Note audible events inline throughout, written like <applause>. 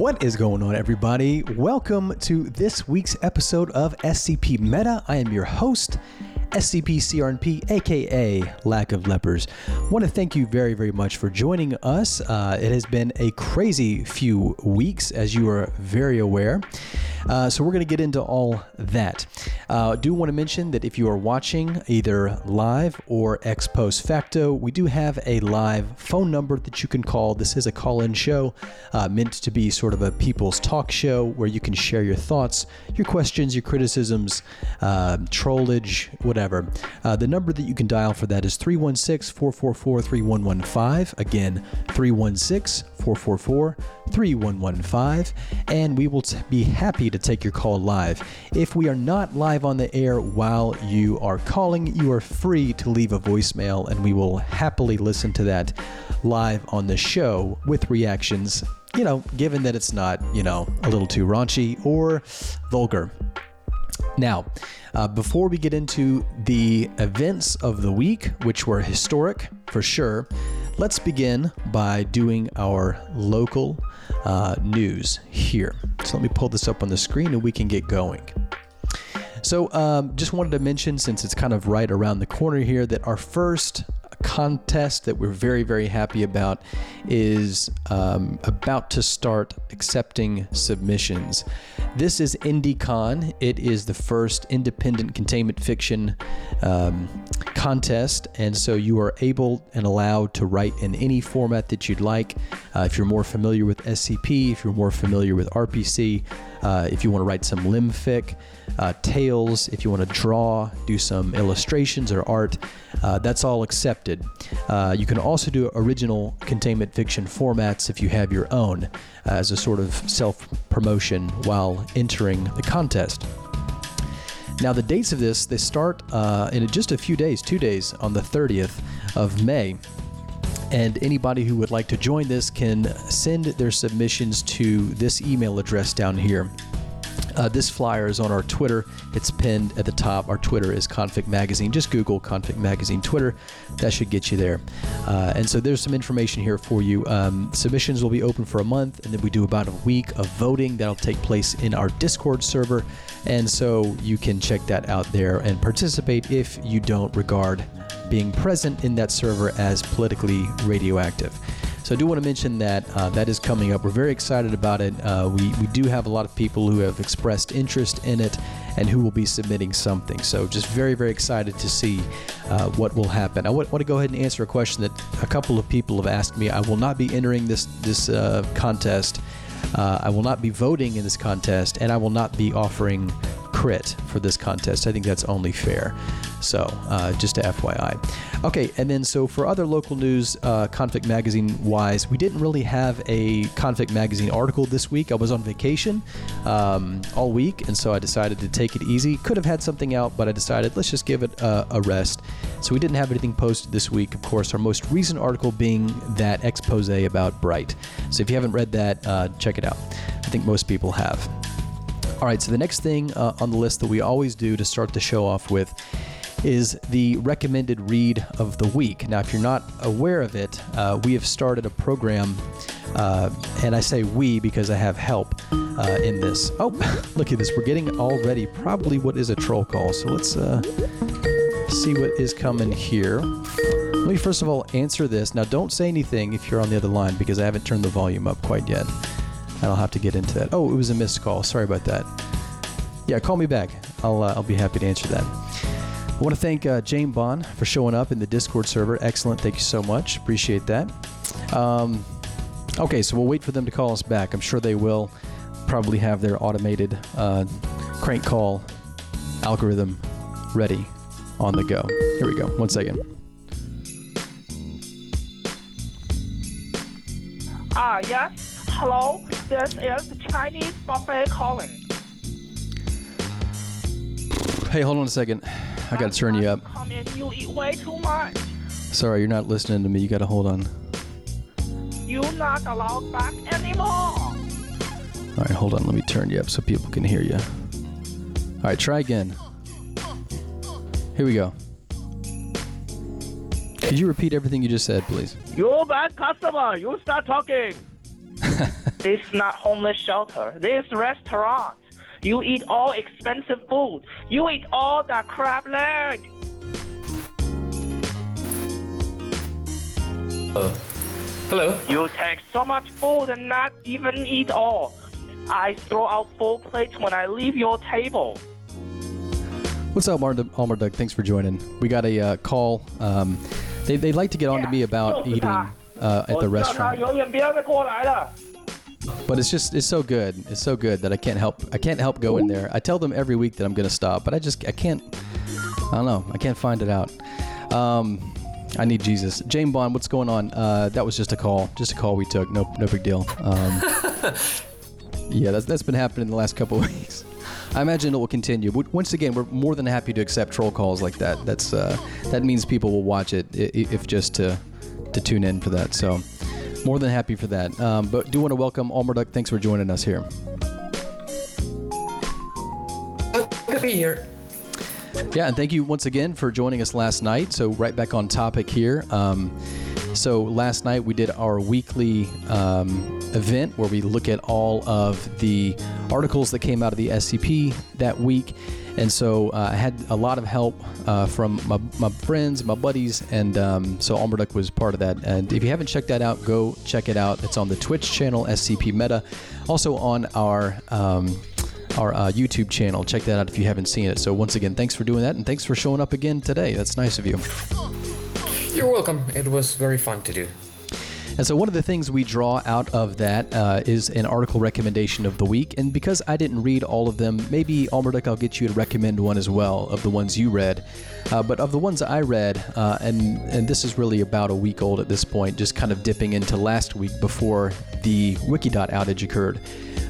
What is going on, everybody? Welcome to this week's episode of SCP Meta. I am your host, SCP CRNP, aka Lack of Lepers. Want to thank you very, very much for joining us. Uh, it has been a crazy few weeks, as you are very aware. Uh, so we're going to get into all that. Uh, do want to mention that if you are watching either live or ex post facto, we do have a live phone number that you can call. This is a call-in show uh, meant to be sort of a people's talk show where you can share your thoughts, your questions, your criticisms, uh, trollage, whatever. Uh, the number that you can dial for that is 316 444 3115. Again, 316 444 3115. And we will t- be happy to take your call live. If we are not live on the air while you are calling, you are free to leave a voicemail and we will happily listen to that live on the show with reactions. You know, given that it's not, you know, a little too raunchy or vulgar. Now, uh, before we get into the events of the week, which were historic for sure, let's begin by doing our local uh, news here. So let me pull this up on the screen and we can get going. So, um, just wanted to mention, since it's kind of right around the corner here, that our first contest that we're very, very happy about is um, about to start accepting submissions. This is IndieCon. It is the first independent containment fiction um, contest, and so you are able and allowed to write in any format that you'd like. Uh, if you're more familiar with SCP, if you're more familiar with RPC, uh, if you want to write some limfic, uh, tales, if you want to draw, do some illustrations or art, uh, that's all accepted. Uh, you can also do original containment fiction formats if you have your own uh, as a sort of self promotion while entering the contest. Now, the dates of this, they start uh, in just a few days, two days, on the 30th of May. And anybody who would like to join this can send their submissions to this email address down here. Uh, this flyer is on our Twitter. It's pinned at the top. Our Twitter is Confic Magazine. Just Google Confic Magazine Twitter. That should get you there. Uh, and so there's some information here for you. Um, submissions will be open for a month, and then we do about a week of voting that'll take place in our Discord server. And so you can check that out there and participate if you don't regard being present in that server as politically radioactive. So I do want to mention that uh, that is coming up. We're very excited about it. Uh, we, we do have a lot of people who have expressed interest in it and who will be submitting something. So just very, very excited to see uh, what will happen. I w- want to go ahead and answer a question that a couple of people have asked me. I will not be entering this, this uh, contest. Uh, I will not be voting in this contest, and I will not be offering crit for this contest. I think that's only fair. So, uh, just a FYI. Okay, and then so for other local news, uh, Confic Magazine wise, we didn't really have a Confic Magazine article this week. I was on vacation um, all week, and so I decided to take it easy. Could have had something out, but I decided let's just give it a, a rest. So we didn't have anything posted this week. Of course, our most recent article being that expose about Bright. So if you haven't read that, uh, check it out. I think most people have. All right, so the next thing uh, on the list that we always do to start the show off with is the recommended read of the week. Now, if you're not aware of it, uh, we have started a program, uh, and I say we because I have help uh, in this. Oh, <laughs> look at this. We're getting already probably what is a troll call. So let's uh, see what is coming here. Let me first of all answer this. Now, don't say anything if you're on the other line because I haven't turned the volume up quite yet. And I'll have to get into that. Oh, it was a missed call. Sorry about that. Yeah, call me back. I'll, uh, I'll be happy to answer that. I want to thank uh, Jane Bond for showing up in the Discord server. Excellent. Thank you so much. Appreciate that. Um, okay, so we'll wait for them to call us back. I'm sure they will probably have their automated uh, crank call algorithm ready on the go. Here we go. One second. Ah, yes. Hello. This is the Chinese buffet calling. Hey, hold on a second. I gotta turn you up. Come in, you eat way too much. Sorry, you're not listening to me. You gotta hold on. You're not allowed back anymore. All right, hold on. Let me turn you up so people can hear you. All right, try again. Here we go. Could you repeat everything you just said, please? You're bad customer. You start talking. <laughs> this is not homeless shelter. This is restaurant. You eat all expensive food. You eat all that crab leg. Uh, hello. You take so much food and not even eat all. I throw out full plates when I leave your table. What's up, Almer Almarduk? Thanks for joining. We got a uh, call. Um, they, they'd like to get on to me about eating uh, at the restaurant. But it's just it's so good. It's so good that I can't help I can't help going there. I tell them every week that I'm gonna stop, but I just I can't I don't know. I can't find it out. Um, I need Jesus. Jane Bond, what's going on? Uh, that was just a call, just a call we took. No, no big deal. Um, <laughs> yeah, that's that's been happening in the last couple <laughs> weeks. I imagine it will continue. But once again, we're more than happy to accept troll calls like that. That's uh, that means people will watch it if just to to tune in for that. So more than happy for that. Um, but do want to welcome Almarduk. Thanks for joining us here. Good to be here. Yeah, and thank you once again for joining us last night. So right back on topic here. Um, so last night we did our weekly um, event where we look at all of the articles that came out of the SCP that week. And so uh, I had a lot of help uh, from my, my friends, my buddies, and um, so Almarduk was part of that. And if you haven't checked that out, go check it out. It's on the Twitch channel, SCP Meta, also on our um, our uh, YouTube channel. Check that out if you haven't seen it. So once again, thanks for doing that, and thanks for showing up again today. That's nice of you. You're welcome. It was very fun to do. And so one of the things we draw out of that uh, is an article recommendation of the week. And because I didn't read all of them, maybe Almarduk, I'll get you to recommend one as well of the ones you read. Uh, but of the ones I read, uh, and and this is really about a week old at this point, just kind of dipping into last week before the Wikidot outage occurred.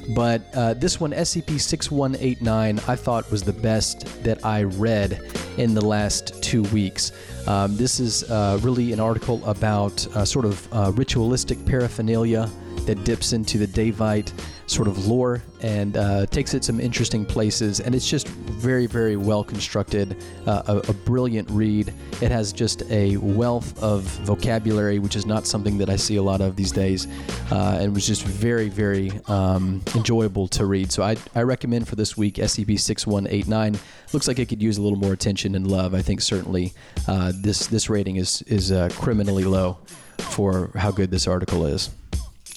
But uh, this one, SCP 6189, I thought was the best that I read in the last two weeks. Um, this is uh, really an article about uh, sort of uh, ritualistic paraphernalia that dips into the Daevite sort of lore and uh, takes it some interesting places. And it's just very, very well constructed, uh, a, a brilliant read. It has just a wealth of vocabulary, which is not something that I see a lot of these days, uh, and was just very, very um, enjoyable to read. So I, I recommend for this week SCP 6189. Looks like it could use a little more attention and love. I think certainly uh, this this rating is is uh, criminally low for how good this article is.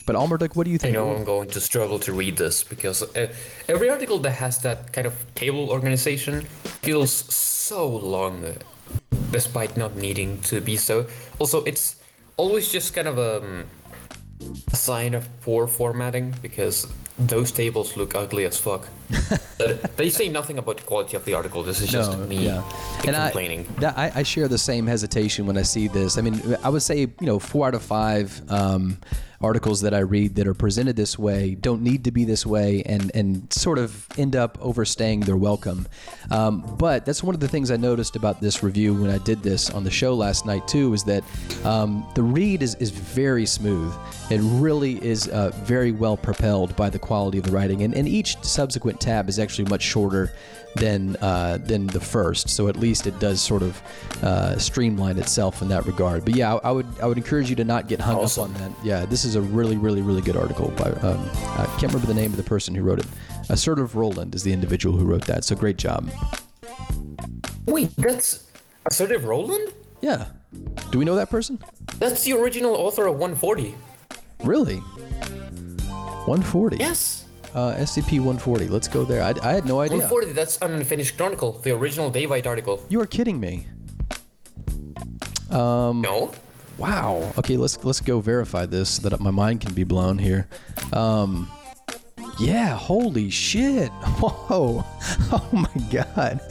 But Almarduk, what do you think? I know I'm going to struggle to read this because uh, every article that has that kind of table organization feels so long, uh, despite not needing to be so. Also, it's always just kind of um, a sign of poor formatting because those tables look ugly as fuck. They say nothing about the quality of the article. This is just me yeah. And complaining. that, I, I share the same hesitation when I see this. I mean, I would say, you know, four out of five um, articles that I read that are presented this way don't need to be this way and, and sort of end up overstaying their welcome. Um, but that's one of the things I noticed about this review when I did this on the show last night, too, is that um, the read is, is very smooth. It really is uh, very well propelled by the quality of the writing. And, and each subsequent tab is actually much shorter than uh, than the first. So at least it does sort of uh, streamline itself in that regard. But yeah, I, I would I would encourage you to not get hung Awesome. up on that. Yeah, this is a really really really good article by um, I can't remember the name of the person who wrote it. Assertive Roland is the individual who wrote that. So great job. Wait, that's Assertive Roland? Yeah. Do we know that person? That's the original author of 140. Really? 140. Yes. Uh, SCP 140. Let's go there. I, I had no idea. 140, that's an unfinished chronicle, the original Daevite article. You are kidding me. No? Wow. Okay, let's let's go verify this so that my mind can be blown here. Um, yeah. Holy shit. <laughs> Whoa. <laughs> Oh my god.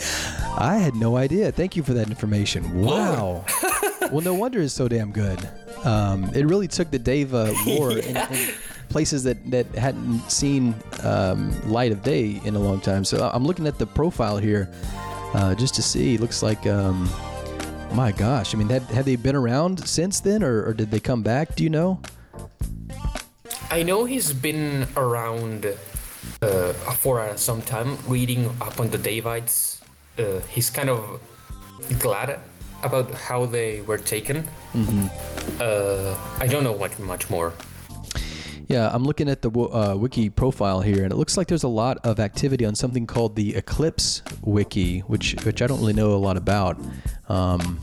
I had no idea. Thank you for that information. Wow. <laughs> well, no wonder it's so damn good. Um, it really took the Daeva lore in, in places that that hadn't seen um, light of day in a long time. So I'm looking at the profile here uh, just to see. Looks like. Um, my gosh, I mean, had, had they been around since then, or, or did they come back? Do you know? I know he's been around uh, for uh, some time, reading up on the Daevites. Uh, he's kind of glad about how they were taken. Uh, I don't know what much more. Yeah, I'm looking at the uh, wiki profile here, and it looks like there's a lot of activity on something called the Eclipse Wiki, which which I don't really know a lot about. Um,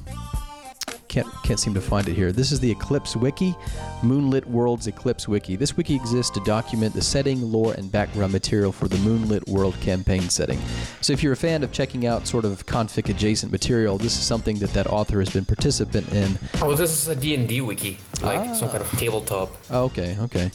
can't can't seem to find it here. This is the Eclipse Wiki, Moonlit Worlds Eclipse Wiki. This wiki exists to document the setting, lore, and background material for the Moonlit World campaign setting. So if you're a fan of checking out sort of confic adjacent material, this is something that that author has been participant in. Oh, this is a D&D wiki, like some kind of tabletop. Oh, okay, okay.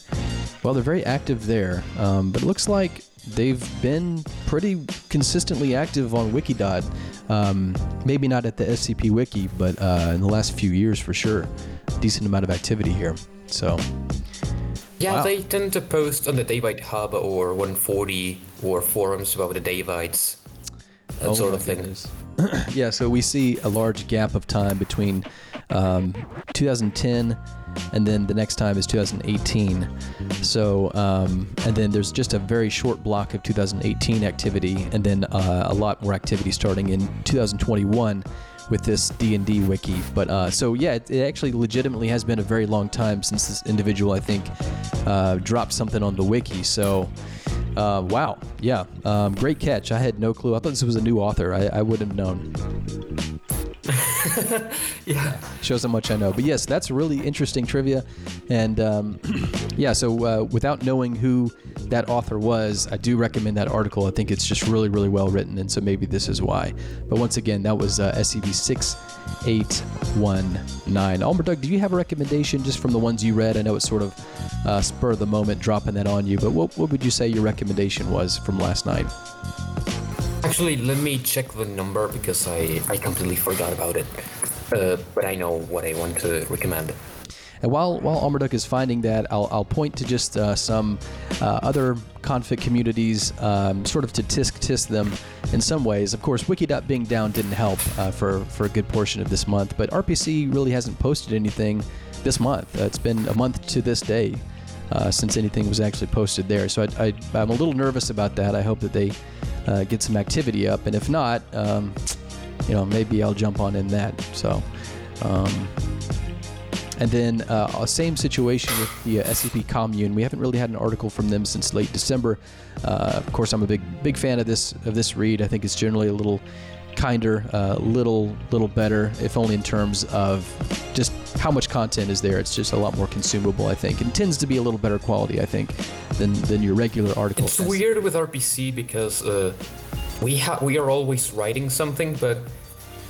Well, they're very active there, um, but it looks like they've been pretty consistently active on Wikidot. Um, maybe not at the SCP Wiki, but uh, in the last few years for sure. Decent amount of activity here. So, Yeah, Wow. they tend to post on the Daevite Hub or 140 or forums about the Daevites, that Oh sort of thing. <clears throat> yeah, so we see a large gap of time between um, 2010 and then the next time is 2018. So, um, and then there's just a very short block of 2018 activity, and then uh, a lot more activity starting in 2021 with this D&D wiki. But uh, so yeah, it, it actually legitimately has been a very long time since this individual, I think, uh, dropped something on the wiki. So. Uh, wow. Yeah. Um, great catch. I had no clue. I thought this was a new author. I, I wouldn't have known. <laughs> Yeah. Shows how much I know. But yes, that's really interesting trivia. And um, <clears throat> yeah, so uh, without knowing who that author was, I do recommend that article. I think it's just really, really well written. And so maybe this is why. But once again, that was uh, SCP 6819. Almarduk, do you have a recommendation just from the ones you read? I know it's sort of uh, spur of the moment dropping that on you, but what, what would you say your recommendation was from last night? Actually, let me check the number because I, I completely forgot about it. Uh, but I know what I want to recommend. And while while Almarduk is finding that, I'll, I'll point to just uh, some uh, other confic communities, um, sort of to tisk tisk them in some ways. Of course, Wikidot being down didn't help uh, for for a good portion of this month, but RPC really hasn't posted anything this month. Uh, it's been a month to this day. Uh, since anything was actually posted there, so I, I, I'm a little nervous about that. I hope that they uh, get some activity up, and if not, um, you know, maybe I'll jump on in that. So, um, and then uh, same situation with the uh, SCP Commune. We haven't really had an article from them since late December. Uh, of course, I'm a big big fan of this of this read. I think it's generally a little kinder, a little little better, if only in terms of just how much content is there. It's just a lot more consumable, I think, and tends to be a little better quality, I think, than than your regular article. It's weird with RPC because uh, we ha- we are always writing something, but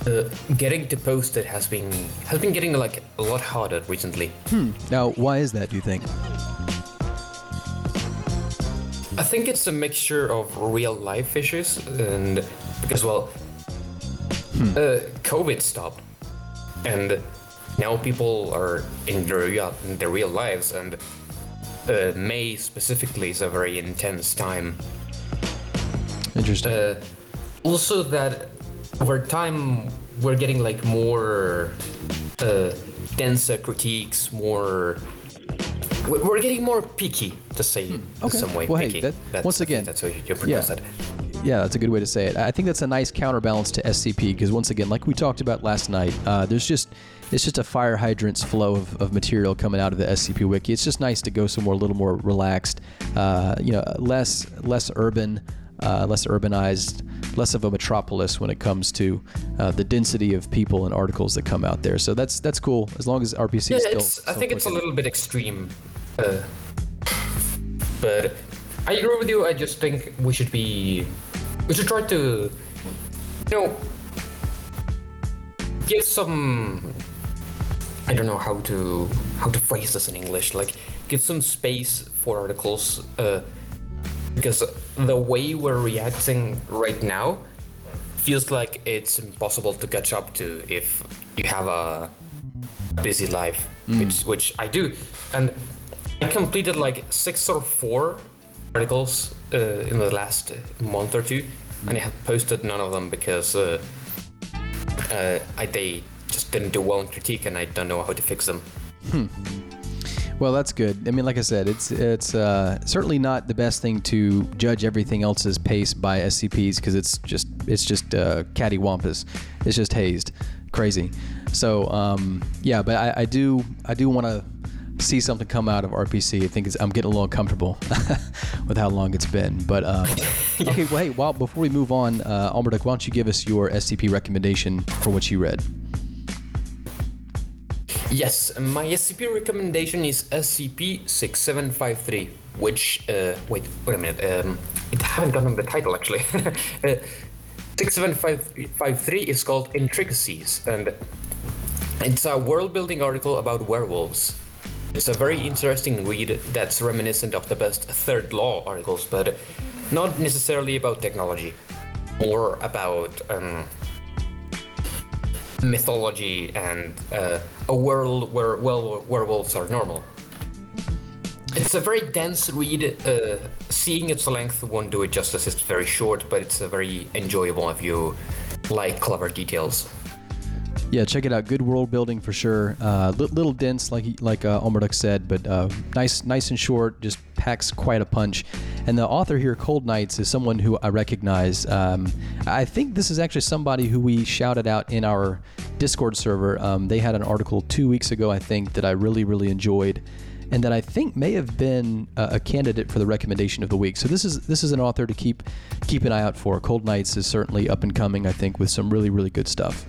uh, getting to post it has been has been getting like a lot harder recently. Now, why is that? Do you think? I think it's a mixture of real life issues and because well, uh, COVID stopped, and now people are in their real in their real lives, and uh, May specifically is a very intense time. Interesting. Uh, also, that over time we're getting like more uh, denser critiques, more. we- We're getting more picky, to say in Hmm. Okay. some way. Well, hey, that- once again, that's how you you yeah. that. Yeah, that's a good way to say it. I think that's a nice counterbalance to SCP because once again, like we talked about last night, uh, there's just it's just a fire hydrant's flow of, of material coming out of the SCP wiki. It's just nice to go somewhere a little more relaxed, uh, you know, less less urban, uh, less urbanized, less of a metropolis when it comes to uh, the density of people and articles that come out there. So that's that's cool as long as RPC Yeah, is still. it's, I think it's a little bit extreme, uh, but I agree with you. I just think we should be, we should try to, you know, give some. I don't know how to how to phrase this in English. Like, give some space for articles, uh, because the way we're reacting right now feels like it's impossible to catch up to if you have a busy life, which which I do, and I completed like six or four articles uh, in the last month or two, and I have posted none of them because uh, uh, I, they just didn't do well in critique, and I don't know how to fix them. Hmm. Well, that's good. I mean, like I said, it's it's uh, certainly not the best thing to judge everything else's pace by SCPs because it's just it's just uh, cattywampus. It's just hazed, crazy. So um, yeah, but I, I do I do want to see something come out of RPC. I think it's, I'm getting a little uncomfortable <laughs> with how long it's been. But uh, <laughs> okay, well, hey, well, before we move on, uh, Almarduk, why don't you give us your SCP recommendation for what you read? Yes, my SCP recommendation is SCP-6753, which, uh, wait, wait a minute, um, it haven't gotten the title actually. <laughs> uh, 6753 is called Intricacies, and it's a world-building article about werewolves. It's a very interesting read that's reminiscent of the best Third Law articles, but not necessarily about technology, or about um, mythology and uh, a world where well werewolves are normal. It's a very dense read. Uh, seeing its length won't do it justice. It's very short, but it's a very enjoyable if you like clever details. Yeah, check it out. Good world building for sure. Uh, li- little dense, like like uh, said, but uh, nice, nice and short. Just packs quite a punch. And the author here, Cold Nights, is someone who I recognize. Um, I think this is actually somebody who we shouted out in our Discord server. Um, they had an article two weeks ago, I think, that I really, really enjoyed and that I think may have been a, a, candidate for the recommendation of the week. So this is this is an author to keep keep an eye out for. Cold Nights is certainly up and coming, I think, with some really really good stuff.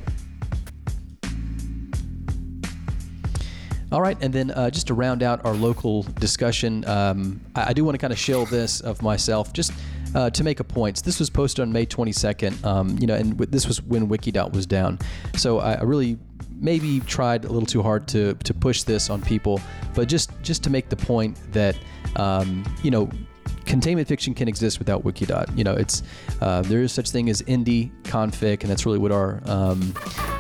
All right, and then uh, just to round out our local discussion, um, I, I, do want to kind of shill this of myself just uh, to make a point. So this was posted on May 22nd, um, you know, and w- this was when Wikidot was down. So I, I really maybe tried a little too hard to, to push this on people, but just just to make the point that um, you know containment fiction can exist without Wikidot. You know, it's uh, there is such thing as indie confic, and that's really what our um,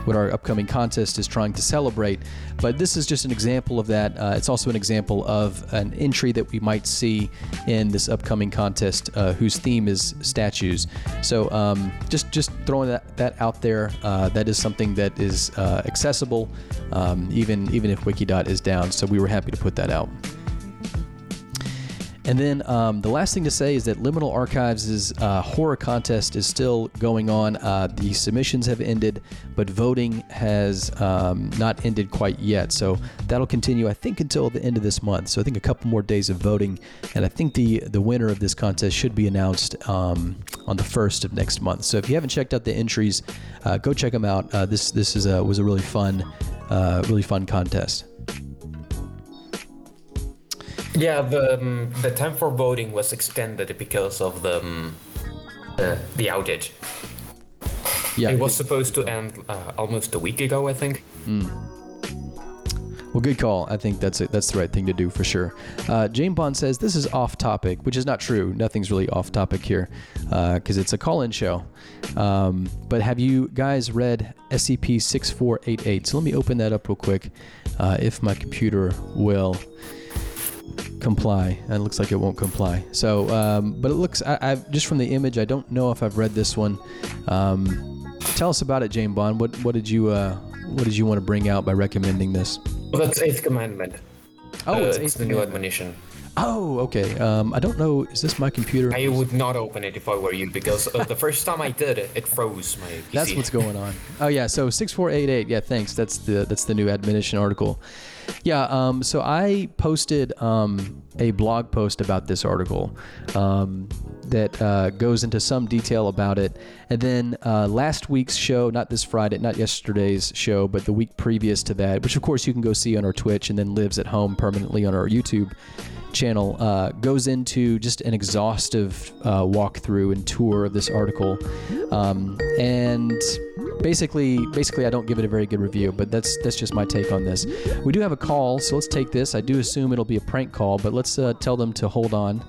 what our upcoming contest is trying to celebrate. But this is just an example of that. Uh, it's also an example of an entry that we might see in this upcoming contest, uh, whose theme is statues. So um, just just throwing that, that out there. Uh, that is something that is uh, accessible, um, even even if Wikidot is down. So we were happy to put that out. And then um, the last thing to say is that Liminal Archives' uh, horror contest is still going on. Uh, the submissions have ended, but voting has um, not ended quite yet. So that'll continue, I think, until the end of this month. So I think a couple more days of voting, and I think the the winner of this contest should be announced um, on the first of next month. So if you haven't checked out the entries, uh, go check them out. Uh, this this is a, was a really fun, uh, really fun contest. Yeah, the um, the time for voting was extended because of the um, uh, the outage. Yeah, it was supposed to end uh, almost a week ago, I think. Mm. Well, good call. I think that's it. That's the right thing to do for sure. Uh, Jane Bond says this is off topic, which is not true. Nothing's really off topic here because uh, it's a call-in show. Um, but have you guys read SCP-6488? So let me open that up real quick, uh, if my computer will comply. And it looks like it won't comply. So, um, but it looks, I, I, just from the image, I don't know if I've read this one. Um, tell us about it, Jane Bond. What, what did you, uh, what did you want to bring out by recommending this? Well, that's Eighth Commandment. Oh, uh, it's, it's the new admonition. Oh, okay. Um, I don't know. Is this my computer? I would not open it if I were you because uh, the first time I did it, it froze my PC. That's what's going on. Oh yeah. So six four eight eight. Yeah, thanks. That's the that's the new admonition article. Yeah. Um, so I posted um, a blog post about this article um, that uh, goes into some detail about it, and then uh, last week's show, not this Friday, not yesterday's show, but the week previous to that, which of course you can go see on our Twitch and then lives at home permanently on our YouTube channel uh, goes into just an exhaustive uh, walkthrough and tour of this article, um, and basically, basically, I don't give it a very good review, but that's that's just my take on this. We do have a call, so let's take this. I do assume it'll be a prank call, but let's uh, tell them to hold on.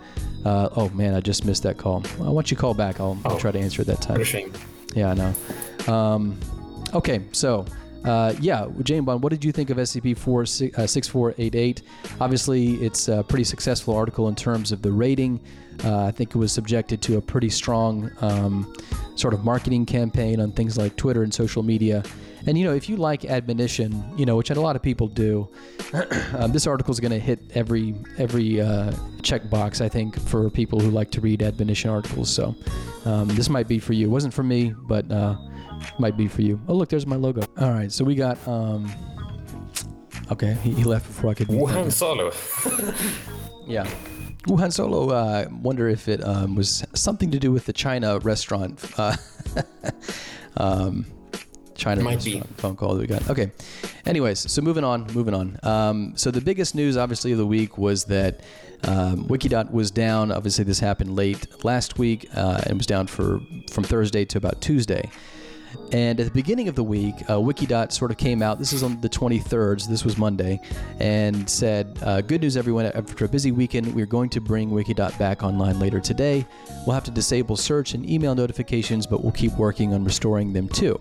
Uh, oh man, I just missed that call. Why don't you call back? I'll, I'll try to answer it that time. Yeah, I know. Um, okay, so uh, yeah, Jane Bond, what did you think of SCP uh, 6488? Obviously, it's a pretty successful article in terms of the rating. Uh, I think it was subjected to a pretty strong um, sort of marketing campaign on things like Twitter and social media. And you know, if you like admonition, you know, which a lot of people do, <clears throat> um, this article is going to hit every every uh, checkbox. I think for people who like to read admonition articles. So um, this might be for you. It wasn't for me, but uh, might be for you. Oh, look, there's my logo. All right, so we got um, Okay, he, he left before I could. Wuhan Solo. Yeah. <laughs> Wuhan Solo, uh, wonder if it um, was something to do with the China restaurant. Uh, <laughs> um, China Might be. restaurant phone call that we got. Okay. Anyways, so moving on, moving on. Um, so the biggest news, obviously, of the week was that um, Wikidot was down. Obviously, this happened late last week uh, and was down for from Thursday to about Tuesday. And at the beginning of the week, uh, Wikidot sort of came out. This is on the 23rd, so this was Monday, and said, uh, "Good news, everyone! After a busy weekend, we're going to bring Wikidot back online later today. We'll have to disable search and email notifications, but we'll keep working on restoring them too."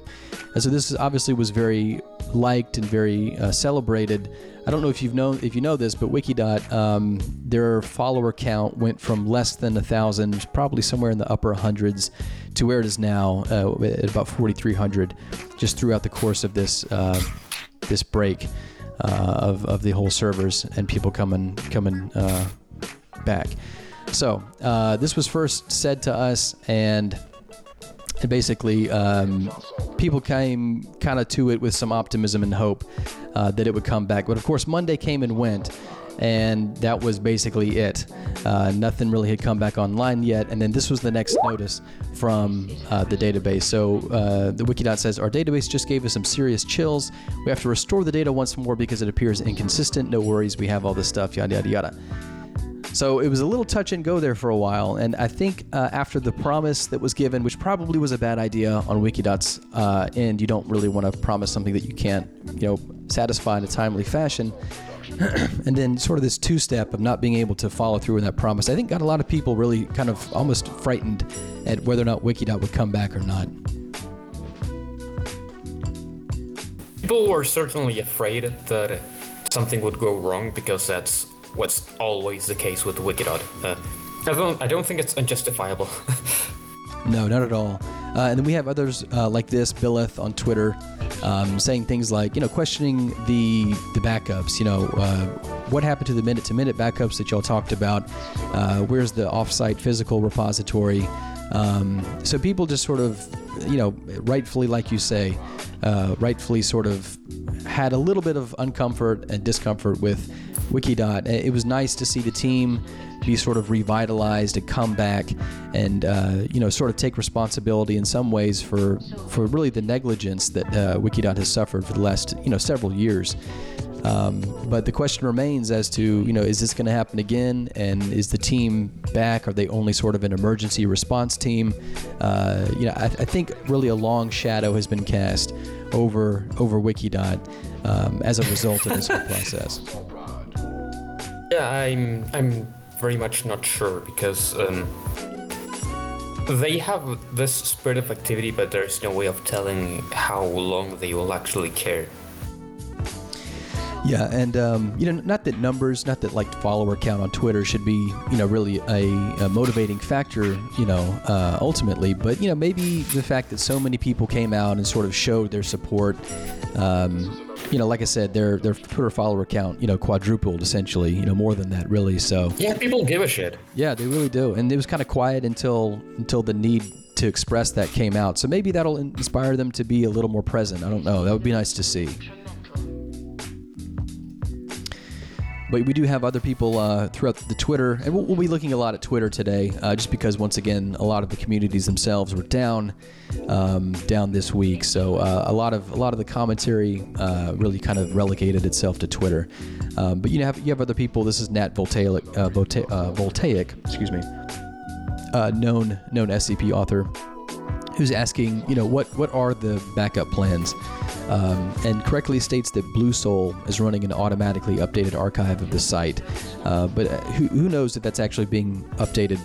And so this obviously was very liked and very uh, celebrated. I don't know if you've known if you know this, but Wikidot, um, their follower count went from less than a thousand, probably somewhere in the upper hundreds, to where it is now uh, at about 4,300, just throughout the course of this uh, this break uh, of, of the whole servers and people coming coming uh, back. So uh, this was first said to us, and basically um, people came kind of to it with some optimism and hope uh, that it would come back but of course monday came and went and that was basically it. Uh, nothing really had come back online yet and then this was the next notice from uh, the database. So uh, the wikidot says our database just gave us some serious chills. We have to restore the data once more because it appears inconsistent. No worries we have all this stuff yada yada yada. So it was a little touch and go there for a while, and I think uh, after the promise that was given, which probably was a bad idea on Wikidot's uh, end, you don't really want to promise something that you can't, you know, satisfy in a timely fashion. <clears throat> and then sort of this two-step of not being able to follow through with that promise, I think got a lot of people really kind of almost frightened at whether or not Wikidot would come back or not. People were certainly afraid that something would go wrong because that's what's always the case with Wikidot. Uh, I don't, I don't think it's unjustifiable. <laughs> No, not at all. Uh, and then we have others uh, like this, Billeth on Twitter, um, saying things like, you know, questioning the the backups. You know, uh, what happened to the minute-to-minute backups that y'all talked about? Uh, where's the offsite physical repository? Um, so people just sort of, you know, rightfully, like you say, uh, rightfully sort of had a little bit of uncomfort and discomfort with Wikidot. It was nice to see the team be sort of revitalized and come back and uh, you know sort of take responsibility in some ways for for really the negligence that uh, Wikidot has suffered for the last you know several years. Um, but the question remains as to you know is this going to happen again and is the team back? Are they only sort of an emergency response team? Uh, you know I, I, think really a long shadow has been cast over over Wikidot um, as a result of this whole process. Yeah, I'm I'm very much not sure because um, they have this spirit of activity, but there's no way of telling how long they will actually care. Yeah, and um, you know, not that numbers, not that like follower count on Twitter should be, you know, really a, a motivating factor, you know, uh, ultimately. But you know, maybe the fact that so many people came out and sort of showed their support. Um, you know, like I said, their their Twitter follower count, you know, quadrupled essentially, you know, more than that really. So yeah, people give a shit. Yeah, they really do, and it was kind of quiet until until the need to express that came out. So maybe that'll inspire them to be a little more present. I don't know. That would be nice to see. But we do have other people uh, throughout the Twitter, and we'll, we'll, be looking a lot at Twitter today, uh, just because once again a lot of the communities themselves were down, um, down this week. So uh, a lot of a lot of the commentary uh, really kind of relegated itself to Twitter. Um, but you have you have other people. This is Nat Voltaic, uh, Volte- uh, Voltaic excuse me, known known SCP author, who's asking, you know, what what are the backup plans? um, and correctly states that Blue Soul is running an automatically updated archive of the site. Uh, but uh, who, who, knows if that's actually being updated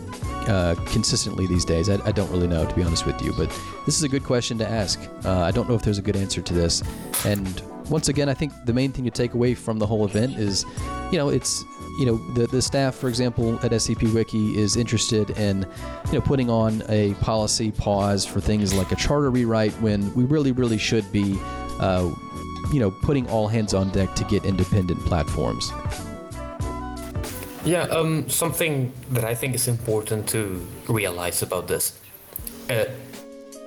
uh, consistently these days? I, I, don't really know, to be honest with you. But this is a good question to ask. Uh, I don't know if there's a good answer to this. And once again, I think the main thing to take away from the whole event is, you know, it's you know the, the staff for example at scp wiki is interested in you know putting on a policy pause for things like a charter rewrite when we really really should be uh, you know, putting all hands on deck to get independent platforms. Yeah, um, something that I think is important to realize about this. Uh,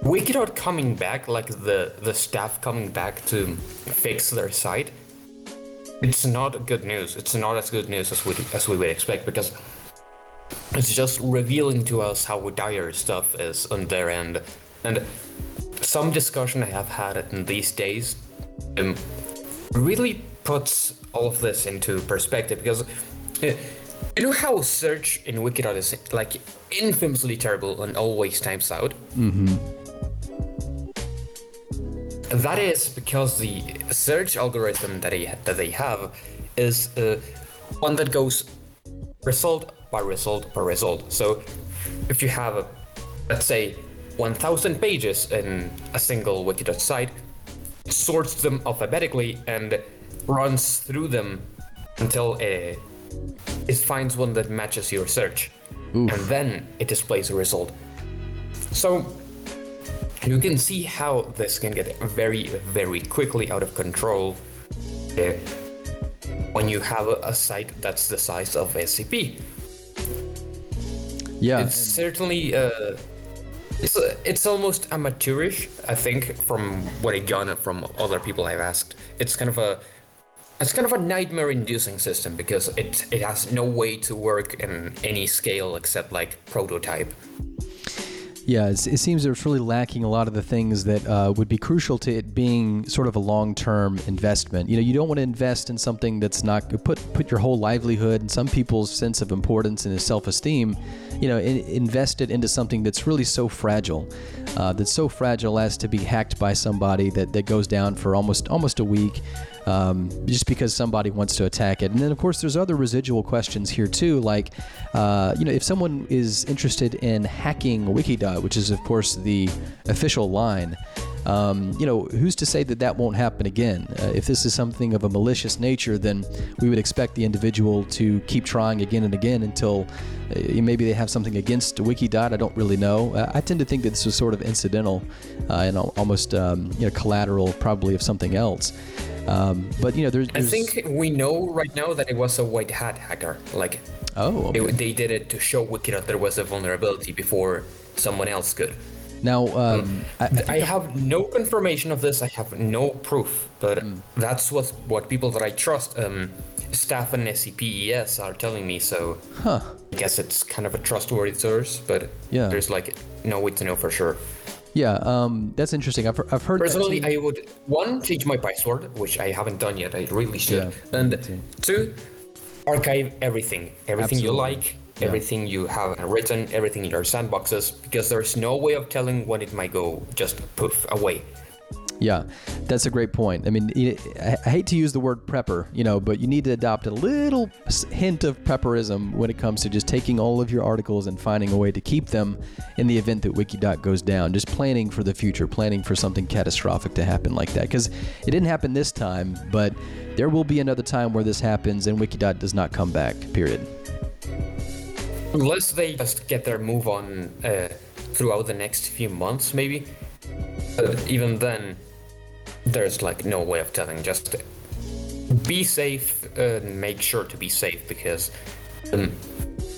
Wikidot coming back, like the, the staff coming back to fix their site, it's not good news. It's not as good news as we as we would expect because it's just revealing to us how dire stuff is on their end. And some discussion I have had in these days um, really puts all of this into perspective because uh, you know how search in Wikidot is like infamously terrible and always times out. Mm-hmm. That is because the search algorithm that they that they have is uh, one that goes result by result by result. So if you have, a, let's say, 1,000 pages in a single Wikidot site, sorts them alphabetically and runs through them until uh, it finds one that matches your search. Oof. And then it displays a result. So you can see how this can get very, very quickly out of control uh, when you have a, a site that's the size of SCP. Yeah, it's certainly uh, it's it's almost amateurish. I think from what I got from other people I've asked, it's kind of a it's kind of a nightmare-inducing system because it it has no way to work in any scale except like prototype. Yeah, it seems it's really lacking a lot of the things that uh, would be crucial to it being sort of a long-term investment. You know, you don't want to invest in something that's not put put your whole livelihood and some people's sense of importance and self-esteem, you know, in, invest it into something that's really so fragile, uh, that's so fragile as to be hacked by somebody that, that goes down for almost almost a week um, just because somebody wants to attack it. And then, of course, there's other residual questions here too, like uh, you know, if someone is interested in hacking Wikidot, which is of course the official line. Um, you know, who's to say that that won't happen again? Uh, if this is something of a malicious nature, then we would expect the individual to keep trying again and again until uh, maybe they have something against Wikidot. I don't really know. Uh, I tend to think that this was sort of incidental uh, and almost um, you know collateral, probably of something else. Um, but you know, there's, there's, I think we know right now that it was a white hat hacker. Like, oh, okay. it, they did it to show Wikidot there was a vulnerability before someone else could. Now, um, um, I, I, I, have no confirmation of this. I have no proof, but mm. that's what what people that I trust, um, staff and SCPES, are telling me. So, huh. I guess it's kind of a trustworthy source, but yeah. there's like no way to know for sure. Yeah, um, that's interesting. I've, I've heard. Personally, I would one change my password, which I haven't done yet. I really should. Yeah, and two, archive everything, everything Absolutely. you like, yeah. everything you have written, everything in your sandboxes, because there's no way of telling when it might go just poof away. Yeah, that's a great point. I mean, I hate to use the word prepper, you know, but you need to adopt a little hint of prepperism when it comes to just taking all of your articles and finding a way to keep them in the event that Wikidot goes down. Just planning for the future, planning for something catastrophic to happen like that. Because it didn't happen this time, but there will be another time where this happens and Wikidot does not come back, period. Unless they just get their move on uh, throughout the next few months, maybe. But even then, there's like no way of telling. Just be safe and make sure to be safe because um,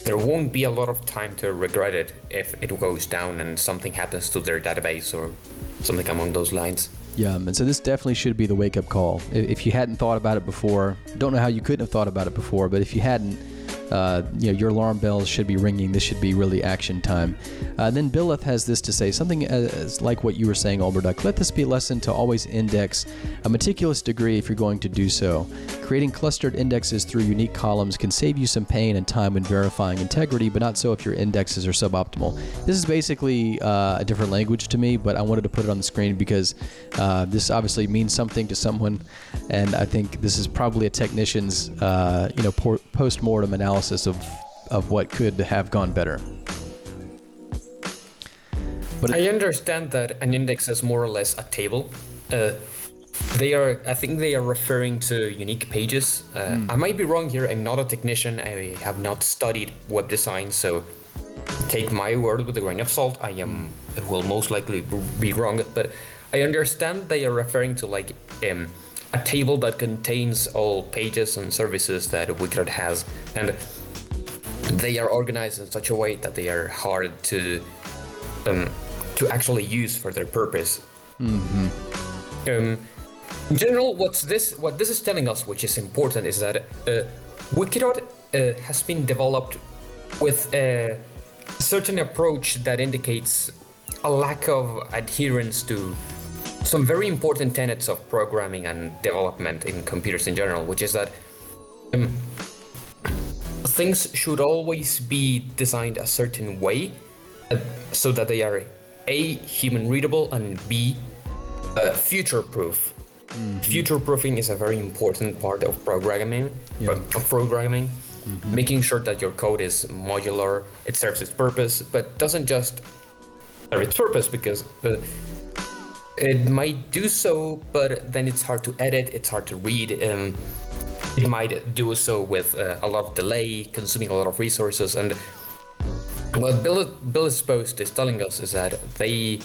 there won't be a lot of time to regret it if it goes down and something happens to their database or something along those lines. Yeah, and so this definitely should be the wake up call. If you hadn't thought about it before, don't know how you couldn't have thought about it before, but if you hadn't, uh, you know, your alarm bells should be ringing. This should be really action time. Uh, then Billeth has this to say, something as, like what you were saying, Almarduk. Let this be a lesson to always index a meticulous degree if you're going to do so. Creating clustered indexes through unique columns can save you some pain and time when verifying integrity, but not so if your indexes are suboptimal. This is basically uh, a different language to me, but I wanted to put it on the screen because uh, this obviously means something to someone, and I think this is probably a technician's, uh, you know, post-mortem analysis analysis of of what could have gone better. But I understand that an index is more or less a table. Uh, they are, I think, they are referring to unique pages. Uh, mm. I might be wrong here. I'm not a technician. I have not studied web design, so take my word with a grain of salt. I am will most likely be wrong, but I understand they are referring to like um, a table that contains all pages and services that Wikidot has, and they are organized in such a way that they are hard to um, to actually use for their purpose. Mm-hmm. Um, in general, what's this? What this is telling us, which is important, is that uh, Wikidot uh, has been developed with a certain approach that indicates a lack of adherence to some very important tenets of programming and development in computers in general, which is that um, things should always be designed a certain way uh, so that they are a human readable and b uh, future proof. Mm-hmm. Future proofing is a very important part of programming. Yeah. Of programming, mm-hmm. making sure that your code is modular, it serves its purpose, but doesn't just serve its purpose because uh, it might do so, but then it's hard to edit, it's hard to read. Um, it might do so with uh, a lot of delay, consuming a lot of resources. And what Bill, Bill's post is telling us is that they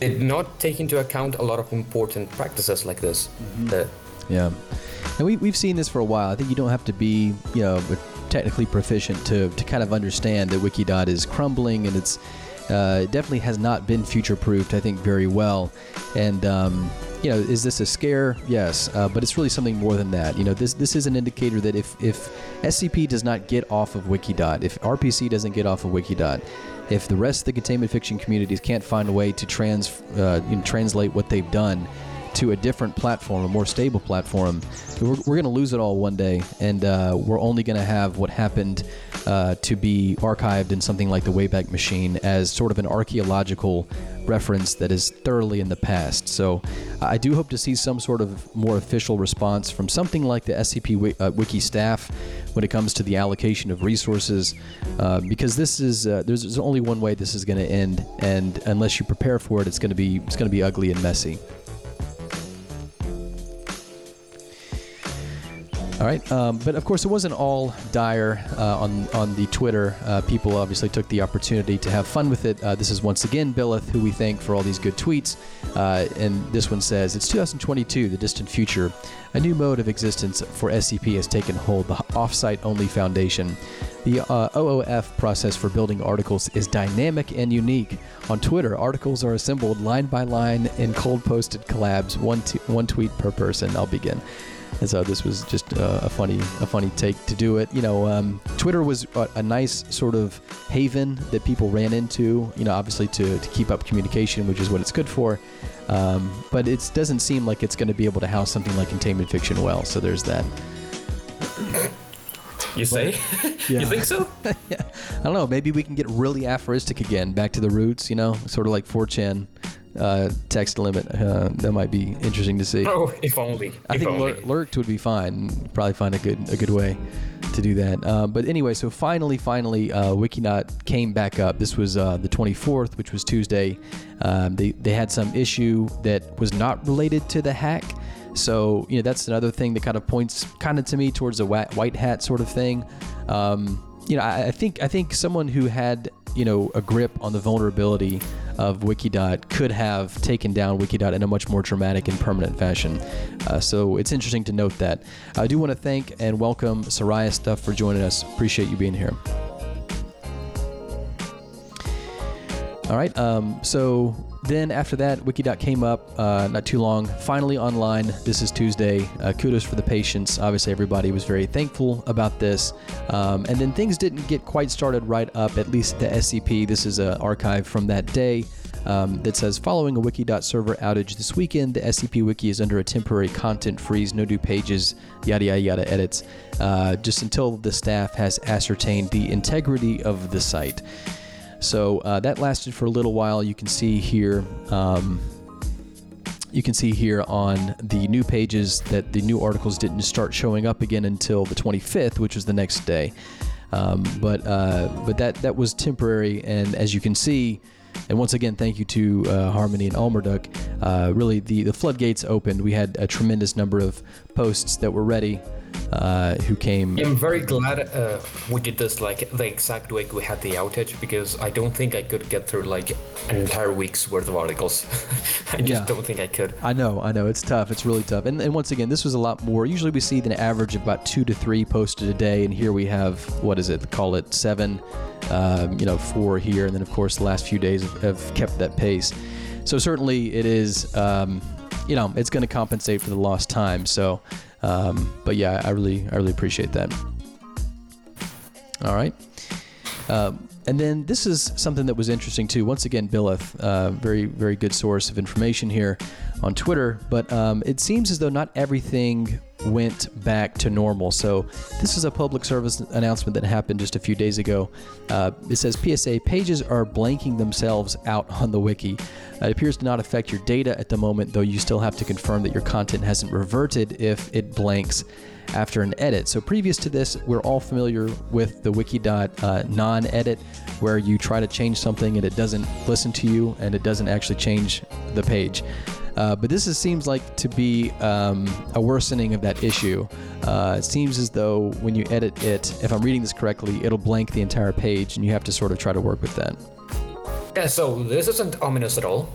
did not take into account a lot of important practices like this. Mm-hmm. Uh, yeah. And we, we've seen this for a while. I think you don't have to be, you know, technically proficient to, to kind of understand that Wikidot is crumbling and it's uh, it definitely has not been future proofed, I think, very well. And, um, you know, is this a scare? Yes, uh, but it's really something more than that. You know, this this is an indicator that if if SCP does not get off of Wikidot, if RPC doesn't get off of Wikidot, if the rest of the containment fiction communities can't find a way to trans uh, you know, translate what they've done to a different platform, a more stable platform, we're, we're going to lose it all one day, and uh, we're only going to have what happened uh, to be archived in something like the Wayback Machine as sort of an archaeological reference that is thoroughly in the past. So I do hope to see some sort of more official response from something like the SCP uh, Wiki staff when it comes to the allocation of resources, uh, because this is uh, there's, there's only one way this is going to end, and unless you prepare for it, it's going to be it's going to be ugly and messy. All right, um, but of course it wasn't all dire uh, on on the Twitter. Uh, people obviously took the opportunity to have fun with it. Uh, this is once again Billith, who we thank for all these good tweets. Uh, and this one says, "It's 2022, the distant future. A new mode of existence for SCP has taken hold. The offsite only foundation. The uh, OOF process for building articles is dynamic and unique. On Twitter, articles are assembled line by line in cold posted collabs, one t- one tweet per person. I'll begin." And so this was just uh, a funny a funny take to do it. You know, um, Twitter was a, a, nice sort of haven that people ran into. You know, obviously to, to keep up communication, which is what it's good for. Um, but it doesn't seem like it's going to be able to house something like containment fiction well. So there's that. You say? Yeah. <laughs> you think so? <laughs> yeah. I don't know. Maybe we can get really aphoristic again, back to the roots. You know, sort of like 4chan uh, text limit. Uh, that might be interesting to see. Oh, if only. I if think only. Lur- lurked would be fine. Probably find a good a good way to do that. Uh, but anyway, so finally, finally, uh, Wikidot came back up. This was uh, the 24th, which was Tuesday. Um, they they had some issue that was not related to the hack. So you know that's another thing that kind of points kind of to me towards a white hat sort of thing. Um, you know, I, I think I think someone who had you know a grip on the vulnerability of Wikidot could have taken down Wikidot in a much more dramatic and permanent fashion. Uh, so it's interesting to note that. I do want to thank and welcome Soraya Stuff for joining us. Appreciate you being here. All right. Um, so then after that, Wikidot came up uh, not too long. Finally online. This is Tuesday. Uh, kudos for the patience. Obviously, everybody was very thankful about this. Um, and then things didn't get quite started right up, at least the SCP. This is an archive from that day. Um, that says following a Wikidot server outage this weekend, the SCP Wiki is under a temporary content freeze, no new pages, yada yada yada edits, uh, just until the staff has ascertained the integrity of the site. So uh, that lasted for a little while. You can see here. Um, you can see here on the new pages that the new articles didn't start showing up again until the 25th, which was the next day. Um, but uh, but that that was temporary, and as you can see, and once again, thank you to uh, Harmony and Almarduk. Uh, really, the, the floodgates opened. We had a tremendous number of posts that were ready uh, who came. I'm very glad uh, we did this like the exact week we had the outage because I don't think I could get through like an entire week's worth of articles. <laughs> I just yeah. don't think I could. I know, I know. It's tough. It's really tough. And, and once again, this was a lot more. Usually we see an average of about two to three posted a day, and here we have, what is it? Call it seven, um, you know, four here. And then, of course, the last few days have, have kept that pace. So certainly it is. Um, you know, it's going to compensate for the lost time. So, um, but yeah, I really, I really appreciate that. All right. Um, and then this is something that was interesting too. Once again, Billith, uh, very, very good source of information here on Twitter. But um, it seems as though not everything went back to normal. So this is a public service announcement that happened just a few days ago. Uh, it says PSA pages are blanking themselves out on the wiki. It appears to not affect your data at the moment, though you still have to confirm that your content hasn't reverted if it blanks after an edit. So previous to this, we're all familiar with the Wikidot uh, non-edit, where you try to change something and it doesn't listen to you and it doesn't actually change the page. Uh, but this is, seems like to be um, a worsening of that issue. Uh, it seems as though when you edit it, if I'm reading this correctly, it'll blank the entire page, and you have to sort of try to work with that. Yeah, so this isn't ominous at all.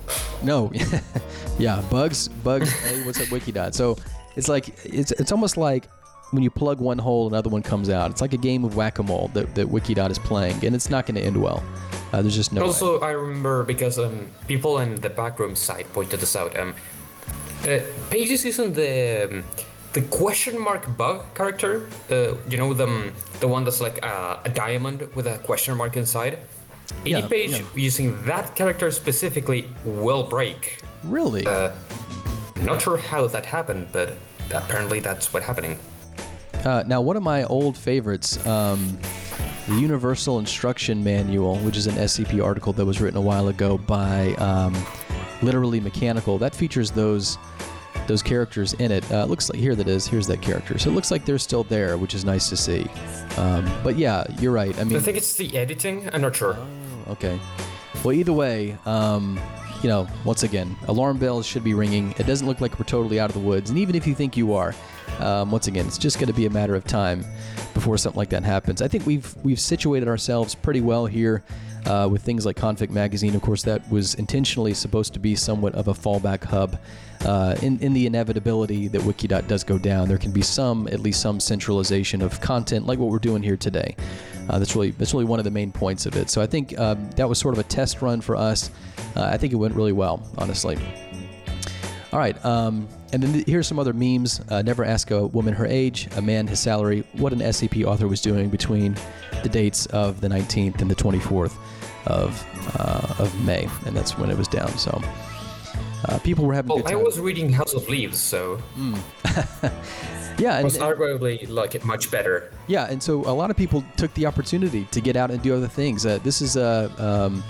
No, <laughs> yeah, bugs, bugs. hey, what's up, Wikidot? So it's like it's it's almost like when you plug one hole, another one comes out. It's like a game of whack-a-mole that, that Wikidot is playing, and it's not going to end well. Uh, there's just no. Also, way. I remember because um, people in the backroom side pointed this out. Um, uh, Pages isn't the um, the question mark bug character. Uh, you know the um, the one that's like uh, a diamond with a question mark inside. Any Yeah, page yeah. using that character specifically will break. really. Uh, not sure how that happened, but apparently that's what's happening. Uh, now, one of my old favorites, um, the Universal Instruction Manual, which is an SCP article that was written a while ago by um, Literally Mechanical, that features those those characters in it. Uh, looks like here that is. Here's that character. So it looks like they're still there, which is nice to see. Um, but yeah, you're right. I mean, I think it's the editing. I'm not sure. Okay. Well, either way, um, you know, once again, alarm bells should be ringing. It doesn't look like we're totally out of the woods, and even if you think you are, um, once again, it's just going to be a matter of time before something like that happens. I think we've we've situated ourselves pretty well here. Uh, with things like Confic Magazine, of course, that was intentionally supposed to be somewhat of a fallback hub. Uh, in, in the inevitability that Wikidot does go down, there can be some, at least some centralization of content, like what we're doing here today. Uh, that's really that's really one of the main points of it. So I think um, that was sort of a test run for us. Uh, I think it went really well, honestly. All right, um, and then here's some other memes. Uh, never ask a woman her age, a man his salary, what an SCP author was doing between the dates of the 19th and the 24th of uh, of May, and that's when it was down. So uh, people were having a Well, I was reading House of Leaves, so <laughs> yeah, it and, was arguably like it much better. Yeah, and so a lot of people took the opportunity to get out and do other things. Uh, this is uh, um,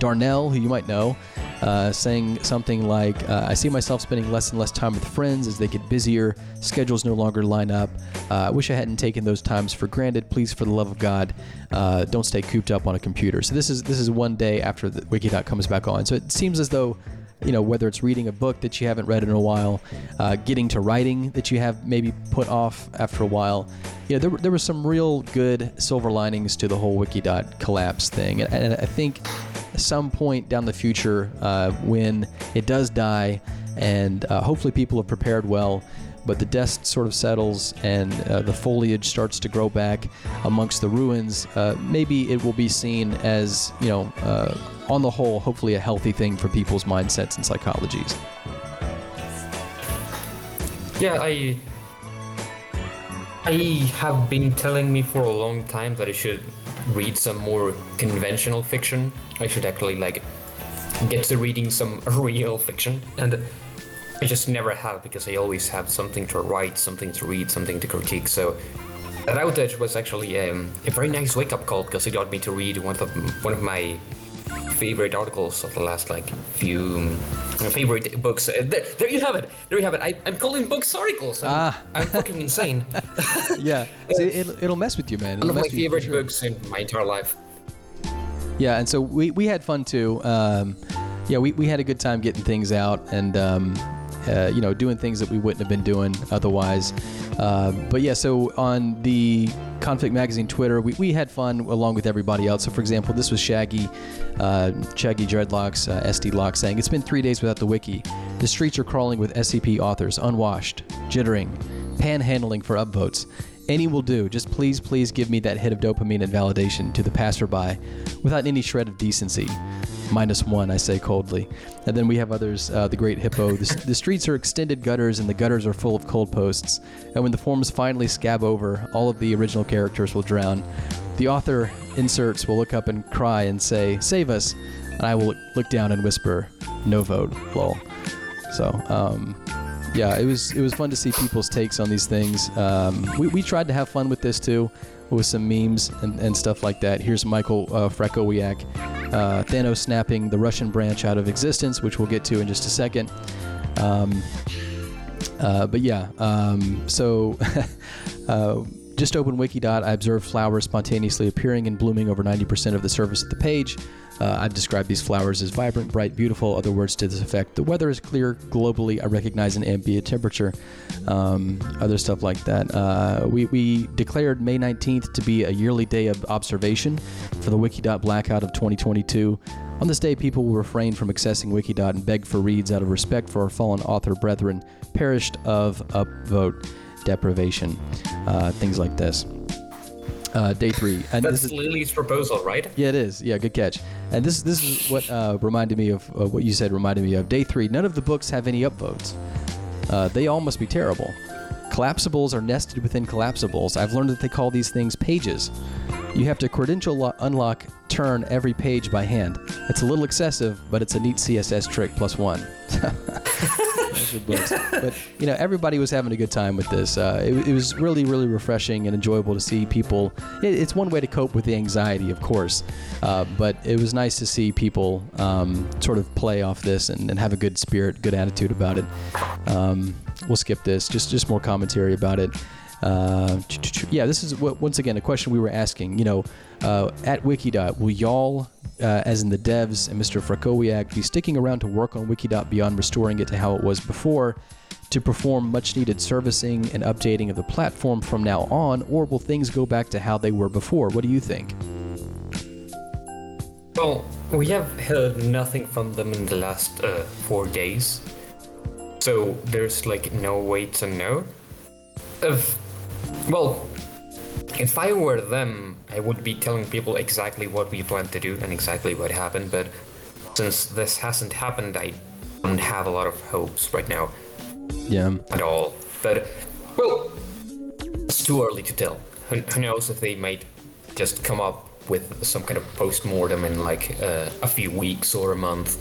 Darnell, who you might know, uh, saying something like, uh, I see myself spending less and less time with friends as they get busier, schedules no longer line up. Uh, I wish I hadn't taken those times for granted. Please, for the love of God, uh, don't stay cooped up on a computer. So this is this is one day after the Wikidot comes back on. So it seems as though you know, whether it's reading a book that you haven't read in a while, uh, getting to writing that you have maybe put off after a while. You know, there, there were some real good silver linings to the whole Wikidot collapse thing. And, and I think some point down the future, uh, when it does die, and uh, hopefully people have prepared well, but the dust sort of settles and uh, the foliage starts to grow back amongst the ruins, uh, maybe it will be seen as, you know, uh, on the whole, hopefully a healthy thing for people's mindsets and psychologies. Yeah, I I have been telling me for a long time that I should read some more conventional fiction. I should actually like get to reading some <laughs> real fiction, and I just never have because I always have something to write, something to read, something to critique. So that outage was actually um, a very nice wake-up call because it got me to read one of one of my favorite articles of the last like few favorite books. Uh, there, there you have it. There you have it. I, I'm calling books articles. I'm, Ah. I'm fucking insane. <laughs> <laughs> Yeah, See, it'll, it'll mess with you, man. One It'll of my mess with you favorite sure. books in my entire life. Yeah, and so we, we had fun too. Um, yeah, we, we had a good time getting things out and, um, uh, you know, doing things that we wouldn't have been doing otherwise. Uh, but yeah, so on the Confic Magazine Twitter, we, we had fun along with everybody else. So, for example, this was Shaggy, uh, Shaggy Dreadlocks, uh, SD Locke saying, It's been three days without the wiki. The streets are crawling with SCP authors, unwashed, jittering, panhandling for upvotes. Any will do. Just please, please give me that hit of dopamine and validation to the passerby without any shred of decency. Minus one, I say coldly. And then we have others, uh, the Great Hippo. The, the streets are extended gutters, and the gutters are full of cold posts. And when the forms finally scab over, all of the original characters will drown. The author inserts will look up and cry and say, Save us! And I will look down and whisper, No vote, lol. So, um, yeah, it was it was fun to see people's takes on these things. Um, we, we tried to have fun with this too, with some memes and, and stuff like that. Here's Michael uh, Frackowiak, uh, Thanos snapping the Russian branch out of existence, which we'll get to in just a second. Um, uh, but yeah, um, so <laughs> uh, just open Wikidot. I observed flowers spontaneously appearing and blooming over 90% of the surface of the page. Uh, I've described these flowers as vibrant, bright, beautiful. Other words to this effect. The weather is clear globally. I recognize an ambient temperature. Um, other stuff like that. Uh, we, we declared May 19th to be a yearly day of observation for the Wikidot blackout of 2022. On this day, people will refrain from accessing Wikidot and beg for reads out of respect for our fallen author brethren, perished of upvote deprivation. Uh, things like this. Uh, day three. And That's this is, Lily's proposal, right? Yeah, it is. Yeah, good catch. And this this is what uh, reminded me of uh, what you said. Reminded me of day three. None of the books have any upvotes. Uh, they all must be terrible. Collapsibles are nested within collapsibles. I've learned that they call these things pages. You have to credential lo- unlock turn every page by hand. It's a little excessive, but it's a neat CSS trick plus one. <laughs> <laughs> books. but you know, everybody was having a good time with this. Uh, it, it, was really, really refreshing and enjoyable to see people. It, it's one way to cope with the anxiety, of course, uh, but it was nice to see people um, sort of play off this and, and, have a good spirit, good attitude about it. Um, we'll skip this. Just, just more commentary about it. Uh, yeah, this is once again a question we were asking. You know, uh, at Wikidot, will y'all, uh, as in the devs and Mr. Frackowiak, be sticking around to work on Wikidot beyond restoring it to how it was before, to perform much needed servicing and updating of the platform from now on, or will things go back to how they were before? What do you think? Well, we have heard nothing from them in the last uh, four days, so there's like no way to know. If well, if I were them, I would be telling people exactly what we plan to do and exactly what happened, but since this hasn't happened, I don't have a lot of hopes right now. Yeah. At all. But, well, it's too early to tell. Who, who knows if they might just come up with some kind of post mortem in like uh, a few weeks or a month.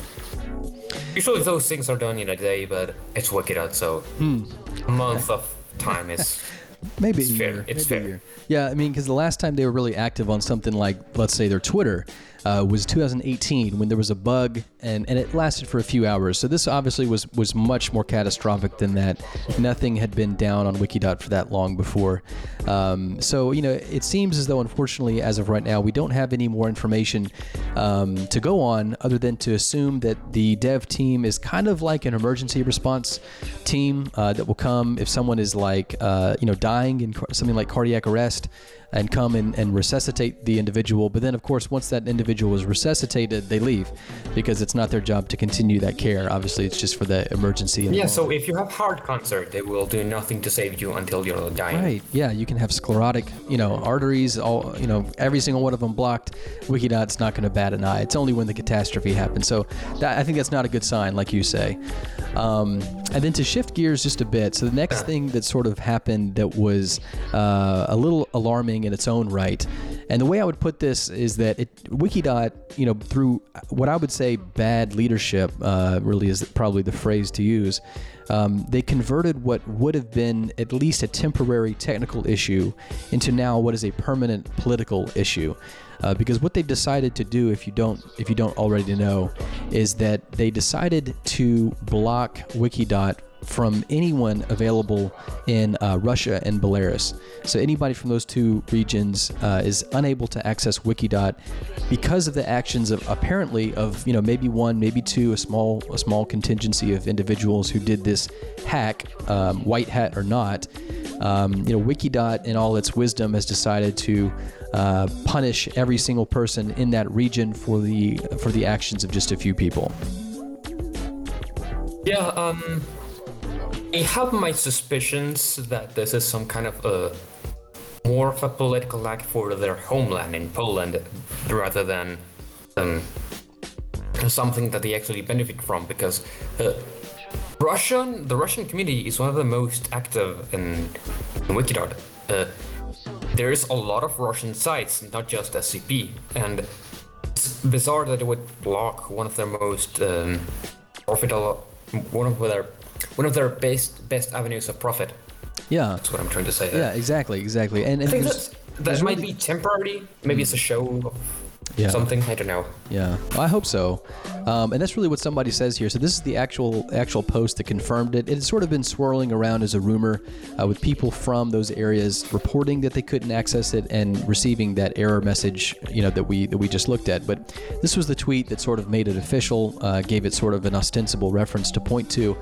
Usually those things are done in a day, but it's Wikidot, so mm. a month of time is maybe it's a fair. It's maybe fair. A year. Yeah, I mean, because the last time they were really active on something like, let's say, their Twitter, uh, was 2018 when there was a bug and, and it lasted for a few hours. So this obviously was was much more catastrophic than that. Nothing had been down on Wikidot for that long before. Um, so you know, it seems as though unfortunately, as of right now, we don't have any more information um, to go on other than to assume that the dev team is kind of like an emergency response team uh, that will come if someone is like uh, you know dying in something like cardiac arrest and come and, and resuscitate the individual. But then, of course, once that individual is resuscitated, they leave because it's not their job to continue that care. Obviously, it's just for the emergency. Yeah, so if you have heart cancer, they will do nothing to save you until you're dying. Right. Yeah, you can have sclerotic, you know, arteries, all, you know, every single one of them blocked. Wikidot's not going to bat an eye. It's only when the catastrophe happens. So that, I think that's not a good sign, like you say. Um, and then to shift gears just a bit, so the next thing that sort of happened that was uh, a little alarming in its own right, and the way I would put this is that it, Wikidot, you know, through what I would say bad leadership, uh, really is probably the phrase to use. Um, they converted what would have been at least a temporary technical issue into now what is a permanent political issue. Uh, because what they've decided to do, if you don't if you don't already know, is that they decided to block Wikidot from anyone available in uh, Russia and Belarus. So anybody from those two regions uh, is unable to access Wikidot because of the actions of apparently of you know maybe one, maybe two, a small a small contingency of individuals who did this hack, um, white hat or not. Um, you know, Wikidot, in all its wisdom, has decided to uh, punish every single person in that region for the for the actions of just a few people. Yeah, um, I have my suspicions that this is some kind of a more of a political act for their homeland in Poland rather than um, something that they actually benefit from because uh, Russian the Russian community is one of the most active in, in Wikidot. Uh, there's a lot of Russian sites, not just SCP, and it's bizarre that it would block one of their most um, profitable, one of their one of their best best avenues of profit. Yeah. That's what I'm trying to say. There. Yeah, exactly, exactly. And, and I think that's, that might really- be temporary. Maybe it's a show Yeah. something. I don't know. Yeah, I hope so. Um, and that's really what somebody says here. So this is the actual actual post that confirmed it. It had sort of been swirling around as a rumor, uh, with people from those areas reporting that they couldn't access it and receiving that error message, you know, that we that we just looked at. But this was the tweet that sort of made it official, uh, gave it sort of an ostensible reference to point to,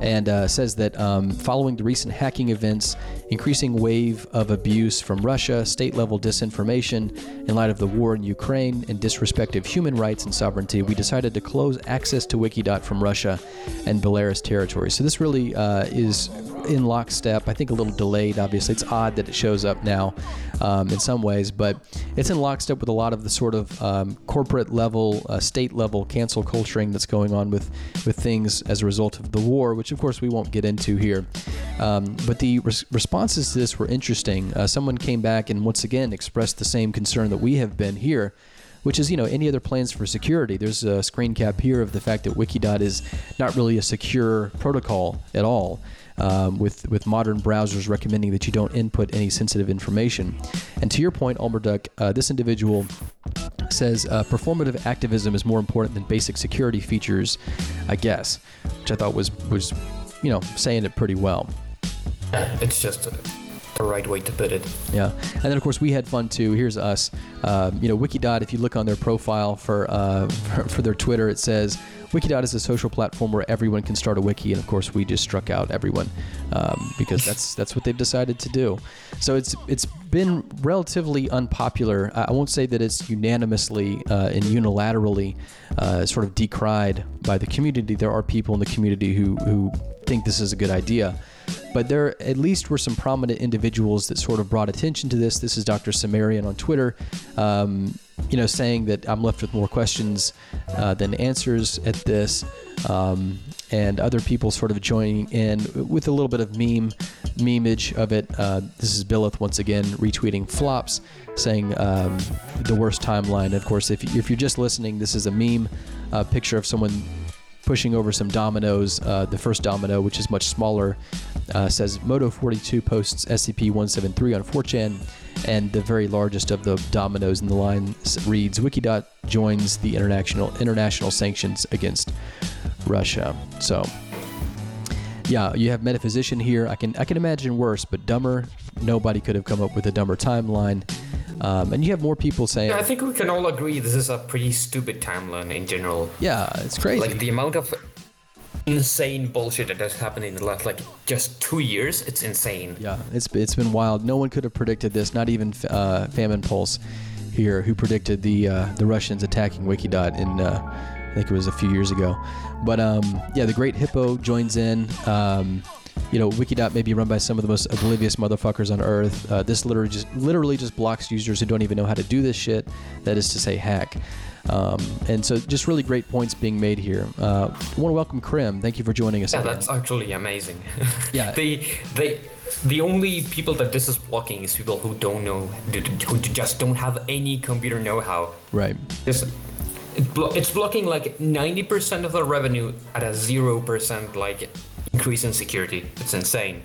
and uh, says that um, following the recent hacking events, increasing wave of abuse from Russia, state level disinformation, in light of the war in Ukraine, and disrespect of human rights and sovereignty, we decided to close access to Wikidot from Russia and Belarus territory. So this really uh, is in lockstep. I think a little delayed, obviously. It's odd that it shows up now um, in some ways, but it's in lockstep with a lot of the sort of um, corporate level, uh, state level cancel culturing that's going on with, with things as a result of the war, which of course we won't get into here. Um, but the res- responses to this were interesting. Uh, someone came back and once again expressed the same concern that we have been here which is you know any other plans for security there's a screen cap here of the fact that wikidot is not really a secure protocol at all um, with with modern browsers recommending that you don't input any sensitive information. And to your point Almarduk, uh, this individual says uh, performative activism is more important than basic security features i guess which i thought was was you know saying it pretty well. It's just uh, the right way to put it. Yeah, and then of course we had fun too. Here's us. Um, you know, Wikidot. If you look on their profile for, uh, for <laughs> for their Twitter, it says Wikidot is a social platform where everyone can start a wiki, and of course we just struck out everyone um, because <laughs> that's that's what they've decided to do. So it's it's been relatively unpopular. I I won't say that it's unanimously uh, and unilaterally uh, sort of decried by the community. There are people in the community who who think this is a good idea but there at least were some prominent individuals that sort of brought attention to this. This is Dr. Samarian on Twitter, um, you know, saying that I'm left with more questions uh, than answers at this, um, and other people sort of joining in with a little bit of meme, memeage of it. Uh, this is Billith once again retweeting flops, saying um, the worst timeline. Of course, if, if you're just listening, this is a meme uh, picture of someone pushing over some dominoes. Uh, the first domino, which is much smaller, uh, says Moto42 posts SCP-173 on 4chan, and the very largest of the dominoes in the line reads Wikidot joins the international international sanctions against Russia. So. Yeah, you have metaphysician here. I can I can imagine worse, but dumber. Nobody could have come up with a dumber timeline. Um, and you have more people saying, Yeah, I think we can all agree this is a pretty stupid timeline in general. "Yeah, it's crazy." Like the amount of insane bullshit that has happened in the last like just two years, it's insane. Yeah, it's it's been wild. No one could have predicted this. Not even uh, Famine Pulse here, who predicted the uh, the Russians attacking Wikidot in uh, I think it was a few years ago. But um, yeah, the Great Hippo joins in. Um, you know, Wikidot may be run by some of the most oblivious motherfuckers on earth. Uh, this literally just literally just blocks users who don't even know how to do this shit. That is to say, hack. Um, and so, just really great points being made here. Uh, I want to welcome Krim. Thank you for joining us. Yeah, again. that's actually amazing. <laughs> Yeah. they they the only people that this is blocking is people who don't know who just don't have any computer know-how. right. Blo- it's blocking like 90% of the revenue at a 0% like increase in security. It's insane.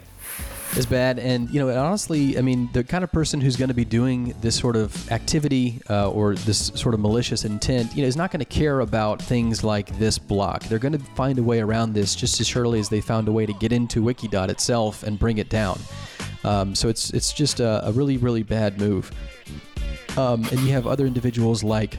It's bad. And you know, honestly, I mean, the kind of person who's going to be doing this sort of activity uh, or this sort of malicious intent, you know, is not going to care about things like this block. They're going to find a way around this just as surely as they found a way to get into Wikidot itself and bring it down. Um, so it's it's just a, a really really bad move. Um, and you have other individuals like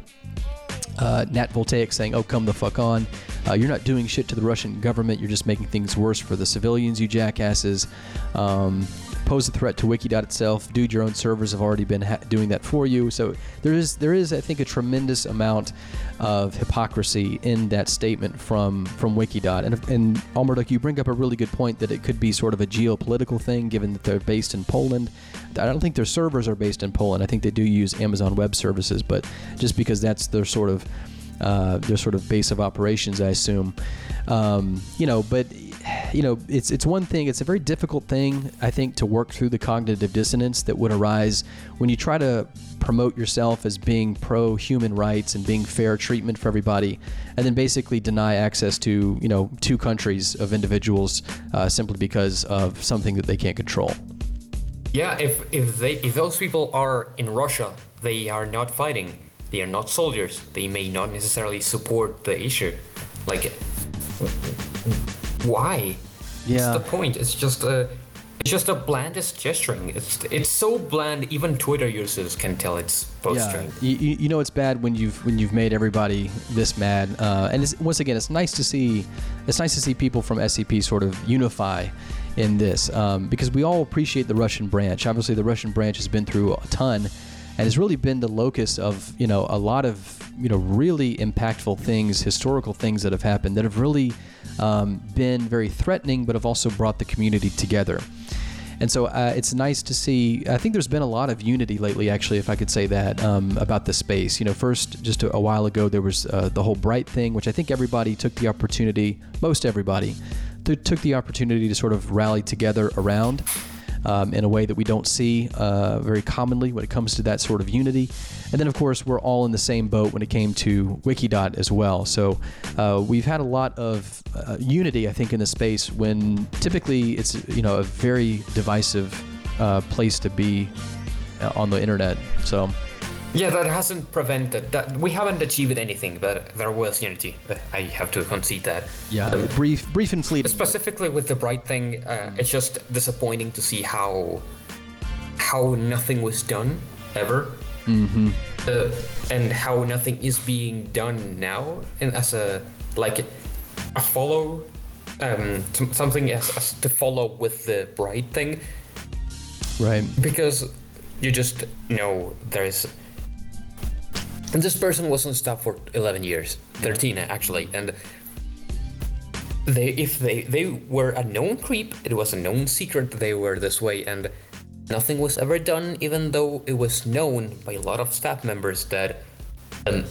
uh, Nat Voltaic saying, "Oh, come the fuck on! Uh, you're not doing shit to the Russian government. You're just making things worse for the civilians, you jackasses." Um, pose a threat to Wikidot itself. Dude, your own servers have already been ha- doing that for you. So there is there is I think a tremendous amount of hypocrisy in that statement from from Wikidot. And and Almarduk, you bring up a really good point that it could be sort of a geopolitical thing, given that they're based in Poland. I don't think their servers are based in Poland. I think they do use Amazon Web Services, but just because that's their sort of uh, their sort of base of operations, I assume. Um, you know, but you know, it's it's one thing. It's a very difficult thing, I think, to work through the cognitive dissonance that would arise when you try to promote yourself as being pro human rights and being fair treatment for everybody, and then basically deny access to you know two countries of individuals uh, simply because of something that they can't control. Yeah, if if they if those people are in Russia, they are not fighting. They are not soldiers. They may not necessarily support the issue. Like, why? Yeah. What's the point? It's just a, it's just a blandest gesturing. It's it's so bland. Even Twitter users can tell it's posturing. Yeah, you, you know it's bad when you've when you've made everybody this mad. Uh, and it's, once again, it's nice to see it's nice to see people from SCP sort of unify in this um, because we all appreciate the Russian branch. Obviously, the Russian branch has been through a ton and has really been the locus of you know a lot of you know really impactful things, historical things that have happened that have really um, been very threatening, but have also brought the community together. And so uh, it's nice to see. I think there's been a lot of unity lately, actually, if I could say that, um, about the space. You know, first, just a, a while ago, there was uh, the whole Bright thing, which I think everybody took the opportunity, most everybody, took the opportunity to sort of rally together around um, in a way that we don't see uh, very commonly when it comes to that sort of unity. And then, of course, we're all in the same boat when it came to Wikidot as well. So uh, we've had a lot of uh, unity, I think, in the space when typically it's you know a very divisive uh, place to be uh, on the internet. So. Yeah, that hasn't prevented that. We haven't achieved anything, but there was unity. Uh, I have to concede that. Yeah, um, brief, brief and fleeting. Specifically with the bright thing, uh, it's just disappointing to see how how nothing was done ever, mm-hmm. uh, and how nothing is being done now, and as a like a follow, um, something as, as to follow with the bright thing. Right. Because you just know there's and this person was on staff for 11 years, 13 actually, and they if they they were a known creep, it was a known secret they were this way, and nothing was ever done, even though it was known by a lot of staff members that um,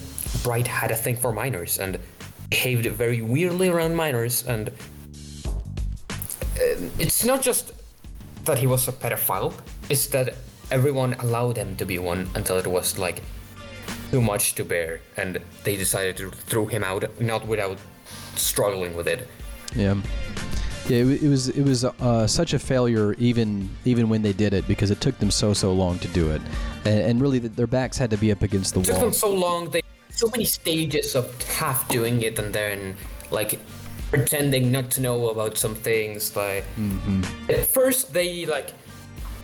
Bright had a thing for minors and behaved very weirdly around minors, and uh, it's not just that he was a pedophile; it's that everyone allowed him to be one until it was like too much to bear, and they decided to throw him out, not without struggling with it. Yeah. Yeah, it, it was it was uh, such a failure even even when they did it because it took them so so long to do it, and, and really the, their backs had to be up against the it wall. Took them so long. They so many stages of half doing it and then like pretending not to know about some things. Like mm-hmm. at first they like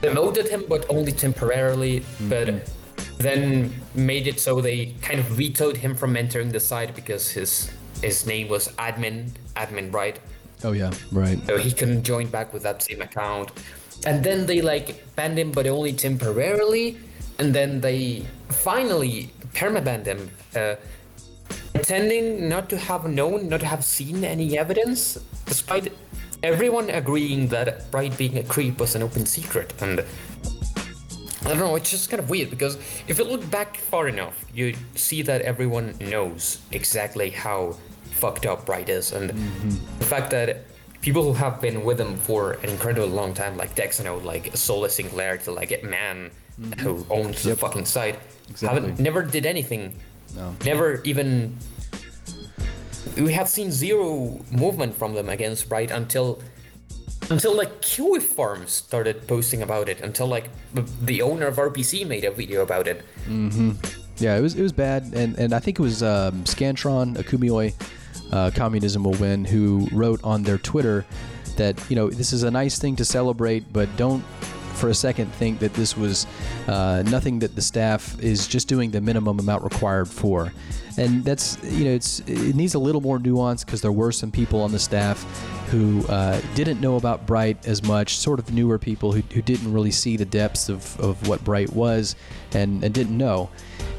demoted him, but only temporarily. Mm-hmm. But then made it so they kind of vetoed him from entering the site because his his name was admin admin right oh yeah right. So he couldn't join back with that same account. And then they like banned him but only temporarily. And then they finally permabanned him uh, pretending not to have known not to have seen any evidence despite everyone agreeing that bright being a creep was an open secret. And I don't know, it's just kind of weird because if you look back far enough, you see that everyone knows exactly how fucked up Bright is. And mm-hmm. the fact that people who have been with him for an incredibly long time, like Dexano, like Sola Sinclair, to like Man, mm-hmm. who owns yep. the fucking site, exactly. haven't never did anything. No. Never even. We have seen zero movement from them against Bright until until like Kiwi Farms started posting about it. Until like the owner of RPC made a video about it. Mm-hmm. Yeah, it was it was bad, and and I think it was um, Scantron Akumioi, uh, Communism Will Win, who wrote on their Twitter that you know this is a nice thing to celebrate, but don't for a second think that this was uh, nothing that the staff is just doing the minimum amount required for. And that's, you know, it's it needs a little more nuance because there were some people on the staff who uh, didn't know about Bright as much, sort of newer people who, who didn't really see the depths of, of what Bright was and, and didn't know.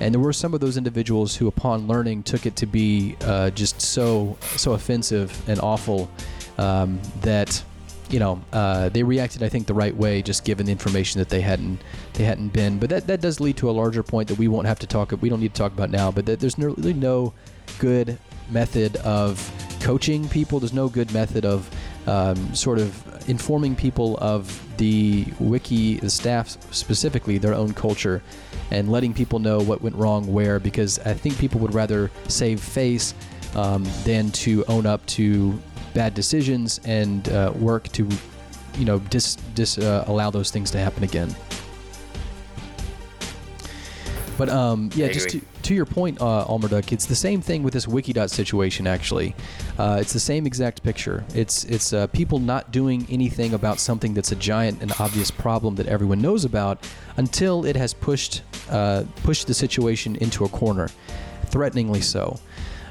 And there were some of those individuals who, upon learning, took it to be uh, just so so offensive and awful um, that you know uh, they reacted, I think, the right way, just given the information that they hadn't they hadn't been. But that that does lead to a larger point that we won't have to talk. We don't need to talk about now. But that there's really no good method of coaching people. There's no good method of um, sort of informing people of the wiki, the staff specifically, their own culture, and letting people know what went wrong where, because I think people would rather save face um, than to own up to bad decisions and uh, work to, you know, dis, dis uh, allow those things to happen again. But um, yeah, just to, to your point, uh, Almarduk, it's the same thing with this Wikidot situation. Actually, uh, it's the same exact picture. It's it's uh, people not doing anything about something that's a giant and obvious problem that everyone knows about until it has pushed uh, pushed the situation into a corner, threateningly so.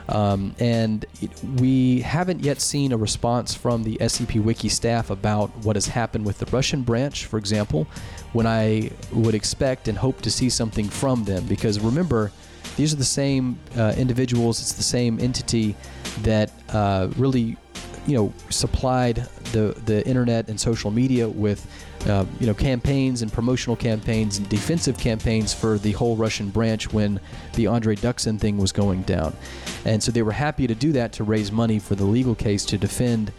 Um, and it, we haven't yet seen a response from the SCP Wiki staff about what has happened with the Russian branch, for example, when I would expect and hope to see something from them. Because remember, these are the same uh, individuals, it's the same entity that uh, really you know supplied the the internet and social media with uh, you know campaigns and promotional campaigns and defensive campaigns for the whole Russian branch when the Andre Duksin thing was going down, and so they were happy to do that to raise money for the legal case to defend.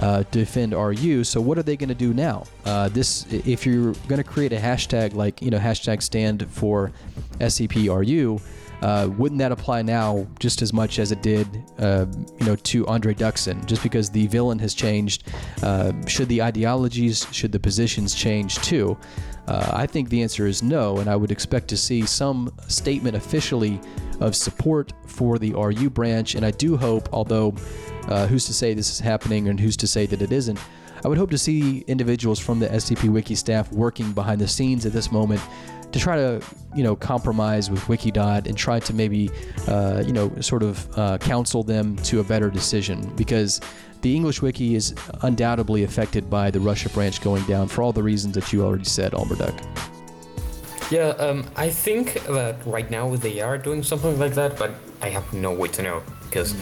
Uh, defend RU. So what are they going to do now? Uh, this, if you're going to create a hashtag like you know hashtag stand for SCP-RU, uh, wouldn't that apply now just as much as it did, uh, you know, to Andre Duksin? Just because the villain has changed, uh, should the ideologies, should the positions change too? Uh, I think the answer is no, and I would expect to see some statement officially of support for the RU branch. And I do hope, although uh, who's to say this is happening and who's to say that it isn't, I would hope to see individuals from the SCP Wiki staff working behind the scenes at this moment to try to, you know, compromise with Wikidot and try to maybe, uh, you know, sort of uh, counsel them to a better decision because the English Wiki is undoubtedly affected by the Russia branch going down for all the reasons that you already said, Almarduk. Yeah, um, I think that right now they are doing something like that, but I have no way to know because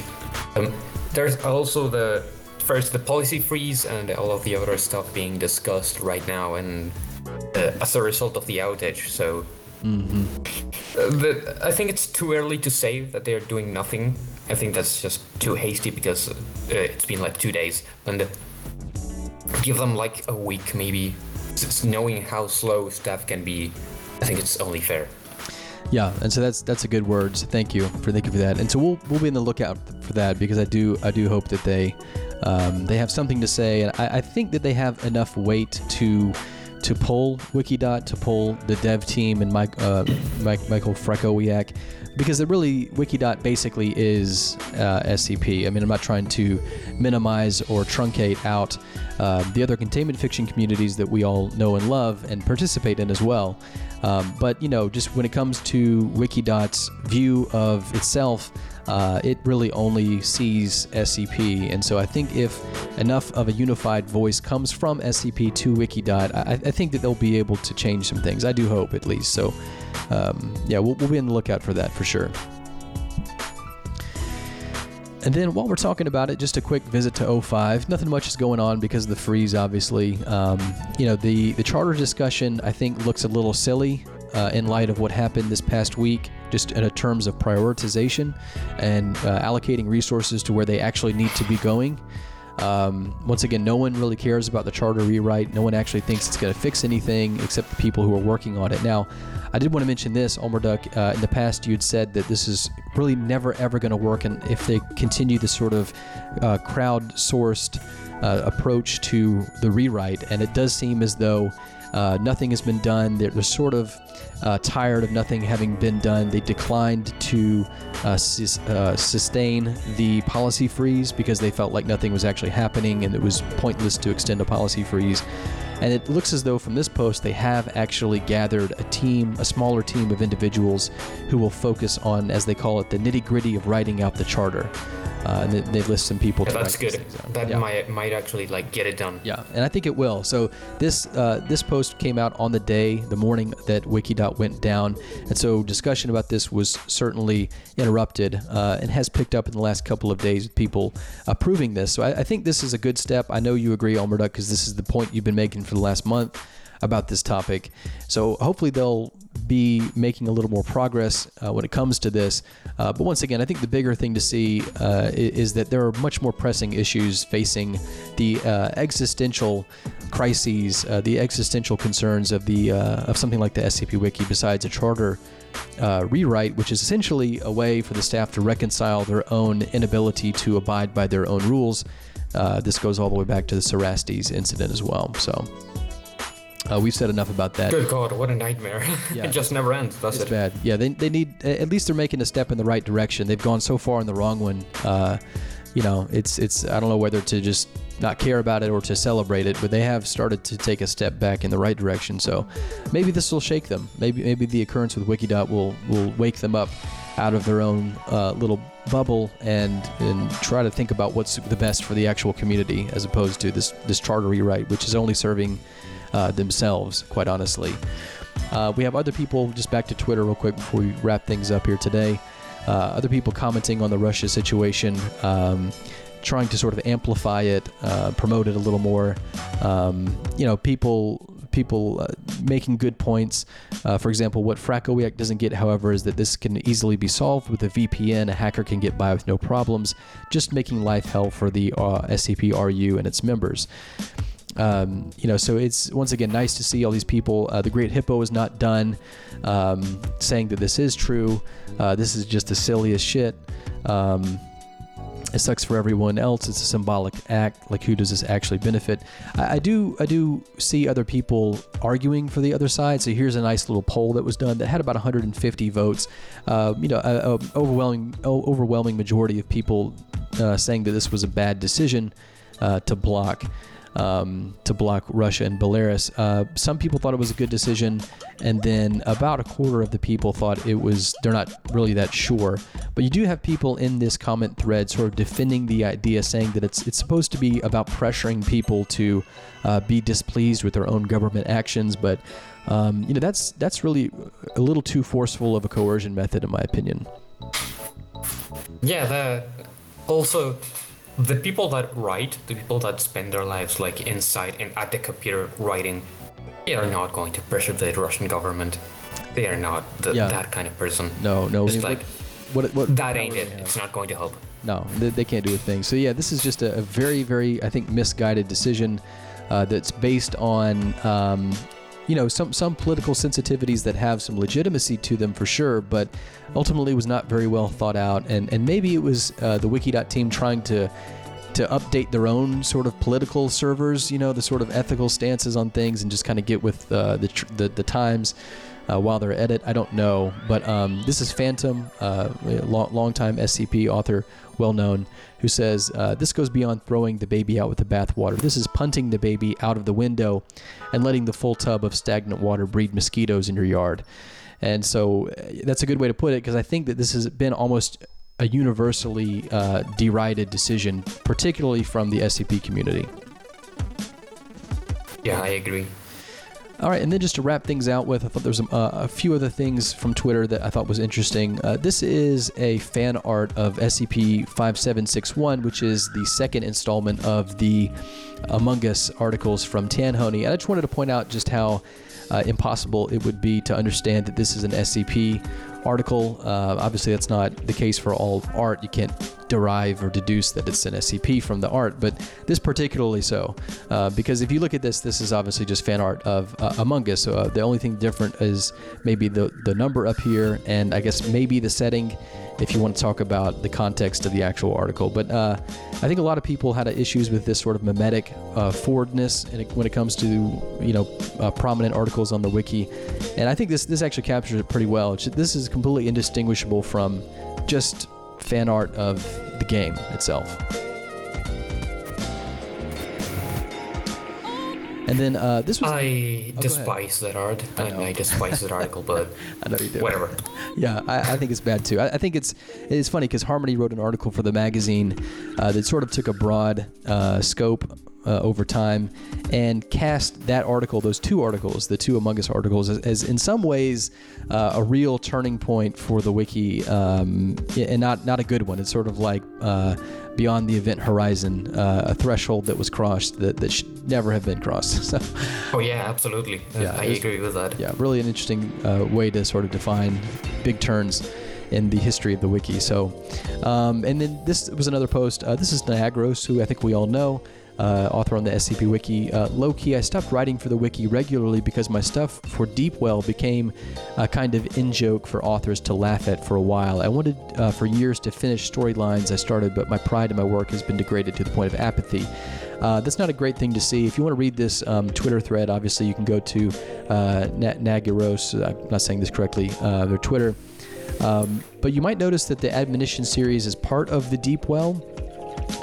um, there's also the first the policy freeze and all of the other stuff being discussed right now, and uh, as a result of the outage. So uh, the, I think it's too early to say that they're doing nothing. I think that's just too hasty because uh, it's been like two days, and give them like a week maybe. Just knowing how slow staff can be, I think it's only fair. Yeah, and so that's that's a good word. So thank you for thank you for that. And so we'll we'll be in the lookout for that because I do I do hope that they um, they have something to say, and I, I think that they have enough weight to to pull Wikidot, to pull the dev team and Mike, uh, Mike Michael Frackowiak, because it really Wikidot basically is uh, SCP. I mean, I'm not trying to minimize or truncate out uh, the other containment fiction communities that we all know and love and participate in as well. Um, but you know, just when it comes to Wikidot's view of itself, uh, it really only sees SCP. And so I think if enough of a unified voice comes from SCP to Wikidot, I, I think that they'll be able to change some things. I do hope, at least. So, um, yeah, we'll, we'll be on the lookout for that for sure. And then while we're talking about it, just a quick visit to 05. Nothing much is going on because of the freeze, obviously. Um, you know, the, the charter discussion, I think, looks a little silly uh, in light of what happened this past week, just in terms of prioritization and uh, allocating resources to where they actually need to be going. Um, once again, no one really cares about the charter rewrite. No one actually thinks it's going to fix anything except the people who are working on it. Now, I did want to mention this, Almarduk. Uh, in the past, you'd said that this is really never ever going to work, and if they continue this sort of uh, crowd-sourced uh, approach to the rewrite, and it does seem as though uh, nothing has been done. They're, they're sort of uh, tired of nothing having been done. They declined to uh, sus- uh, sustain the policy freeze because they felt like nothing was actually happening and it was pointless to extend a policy freeze. And it looks as though from this post they have actually gathered a team, a smaller team of individuals who will focus on, as they call it, the nitty gritty of writing out the charter. Uh, and they, list some people. Yeah, to that's good. That Yeah. might might actually like get it done. Yeah, and I think it will. So this uh, this post came out on the day, the morning that Wikidot went down, and so discussion about this was certainly interrupted uh, and has picked up in the last couple of days with people approving this. So I, I think this is a good step. I know you agree, Almarduk, because this is the point you've been making for the last month about this topic. So hopefully they'll be making a little more progress uh, when it comes to this. Uh, but once again, I think the bigger thing to see uh, is that there are much more pressing issues facing the uh, existential crises, uh, the existential concerns of the uh, of something like the SCP Wiki, besides a charter. Rewrite, which is essentially a way for the staff to reconcile their own inability to abide by their own rules. Uh, this goes all the way back to the Cerastes incident as well. So, uh, we've said enough about that. Good God, what a nightmare! <laughs> Yeah. it just never ends, That's It's it? bad. Yeah, they, they need at least they're making a step in the right direction. They've gone so far in the wrong one. Uh, you know, it's it's I don't know whether to just not care about it or to celebrate it, but they have started to take a step back in the right direction. So maybe this will shake them. Maybe maybe the occurrence with Wikidot will will wake them up out of their own uh, little bubble and and try to think about what's the best for the actual community as opposed to this this charter rewrite, which is only serving uh, themselves, quite honestly. Uh, we have other people, just back to Twitter real quick before we wrap things up here today. Uh, other people commenting on the Russia situation, um, trying to sort of amplify it, uh, promote it a little more. Um, you know, people people uh, making good points. Uh, for example, what Frackowiak doesn't get, however, is that this can easily be solved with a VPN. A hacker can get by with no problems, just making life hell for the uh, SCP-RU and its members. Um, you know, so it's once again nice to see all these people. Uh, the Great Hippo is not done, um, saying that this is true. Uh, this is just the silliest shit. Um, it sucks for everyone else. It's a symbolic act. Like, who does this actually benefit? I, I do, I do see other people arguing for the other side. So here's a nice little poll that was done that had about 150 votes. Uh, you know, a, a overwhelming, overwhelming majority of people uh, saying that this was a bad decision uh, to block um, to block Russia and Belarus. Uh, some people thought it was a good decision, and then about a quarter of the people thought it was. They're not really that sure. But you do have people in this comment thread sort of defending the idea, saying that it's it's supposed to be about pressuring people to uh, be displeased with their own government actions, but. Um, you know that's that's really a little too forceful of a coercion method, in my opinion. Yeah, the also the people that write, the people that spend their lives like inside and at the computer writing, they are not going to pressure the Russian government. They are not the, Yeah. that kind of person. No, no, It's what- like what, what, that ain't it. have? It's not going to help. No, they, they can't do a thing. So yeah, this is just a, a very, very, I think, misguided decision uh, that's based on, um, you know, some some political sensitivities that have some legitimacy to them for sure, but ultimately was not very well thought out, and and maybe it was uh, the Wikidot team trying to to update their own sort of political servers, you know, the sort of ethical stances on things, and just kind of get with uh, the, tr- the the times uh, while they're at it. I don't know, but um, this is Phantom, uh, a lo- longtime SCP author, well known, who says uh, this goes beyond throwing the baby out with the bathwater. This is punting the baby out of the window and letting the full tub of stagnant water breed mosquitoes in your yard. And so uh, that's a good way to put it because I think that this has been almost a universally uh, derided decision, particularly from the SCP community. Yeah, I agree. All right, and then just to wrap things out with, I thought there was a, uh, a few other things from Twitter that I thought was interesting. Uh, this is a fan art of SCP-5761, which is the second installment of the Among Us articles from Tanhony. And I just wanted to point out just how uh, impossible it would be to understand that this is an SCP article. Uh, obviously, that's not the case for all art. You can't derive or deduce that it's an SCP from the art, but this particularly so. Uh, because if you look at this, this is obviously just fan art of uh, Among Us. So, uh, the only thing different is maybe the, the number up here, and I guess maybe the setting if you want to talk about the context of the actual article. But uh, I think a lot of people had issues with this sort of mimetic uh, forwardness when it comes to you know uh, prominent articles on the wiki, and I think this this actually captures it pretty well. This is completely indistinguishable from just fan art of the game itself. And then uh, this was I ahead. despise that art, and I despise that article, but <laughs> I know you do. whatever. Yeah, I, I think it's bad too. I, I think it's it's funny because Harmony wrote an article for the magazine uh, that sort of took a broad uh, scope uh, over time and cast that article, those two articles, the two Among Us articles, as, as in some ways uh, a real turning point for the wiki, um, and not not a good one. It's sort of like uh, beyond the event horizon, uh, a threshold that was crossed that, that should never have been crossed. <laughs> So. Oh yeah, absolutely. Yeah, I was- agree with that. yeah, really an interesting uh, way to sort of define big turns in the history of the wiki. So, um, and then this was another post. Uh, this is Niagros, who I think we all know, uh, author on the SCP Wiki. Uh, low key, I stopped writing for the wiki regularly because my stuff for Deepwell became a kind of in joke for authors to laugh at for a while. I wanted uh, for years to finish storylines I started, but my pride in my work has been degraded to the point of apathy. Uh, that's not a great thing to see. If you want to read this um, Twitter thread, obviously you can go to uh, Na- Nagiros. I'm not saying this correctly. Uh, their Twitter. Um, but you might notice that the admonition series is part of the Deepwell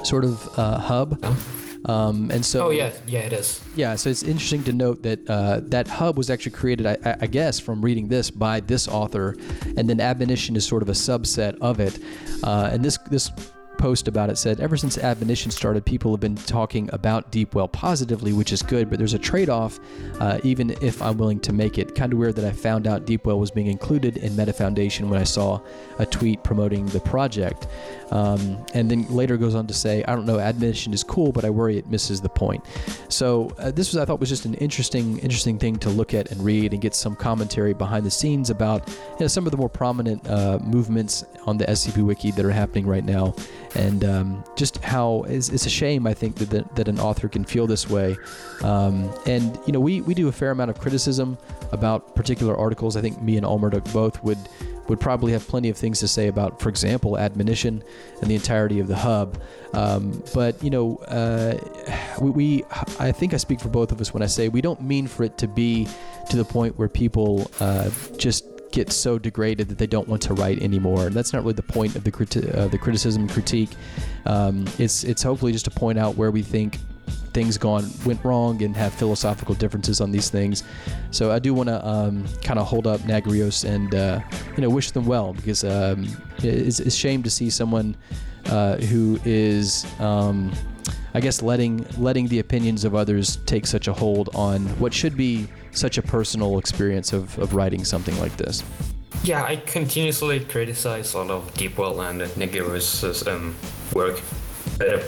sort of uh, hub. Um, and so Oh yeah, yeah, it is. yeah, so it's interesting to note that uh, that hub was actually created, I, I- guess, from reading this by this author, and then Admonition is sort of a subset of it. Uh, and this this post about it said, ever since Admonition started, people have been talking about Deepwell positively, which is good, but there's a trade-off, uh, even if I'm willing to make it. Kind of weird that I found out Deepwell was being included in Meta Foundation when I saw a tweet promoting the project. Um, and then later goes on to say, I don't know, admonition is cool, but I worry it misses the point. So uh, this was, I thought, was just an interesting, interesting thing to look at and read and get some commentary behind the scenes about you know, some of the more prominent uh, movements on the SCP Wiki that are happening right now, and um, just how it's, it's a shame, I think, that, that that an author can feel this way. Um, and you know, we we do a fair amount of criticism about particular articles. I think me and Almarduk both would would probably have plenty of things to say about, for example, admonition and the entirety of the hub. Um, but you know, uh, we, we, I think I speak for both of us when I say we don't mean for it to be to the point where people uh, just get so degraded that they don't want to write anymore. And that's not really the point of the criti- uh, the criticism critique. Um, it's it's hopefully just to point out where we think things gone went wrong and have philosophical differences on these things. So I do want to um, kind of hold up Nagrios and uh, you know wish them well because um, it's, it's shame to see someone uh, who is um, I guess letting letting the opinions of others take such a hold on what should be such a personal experience of, of writing something like this. Yeah, I continuously criticize a lot of Deepwell and Negiru's um, work. Uh,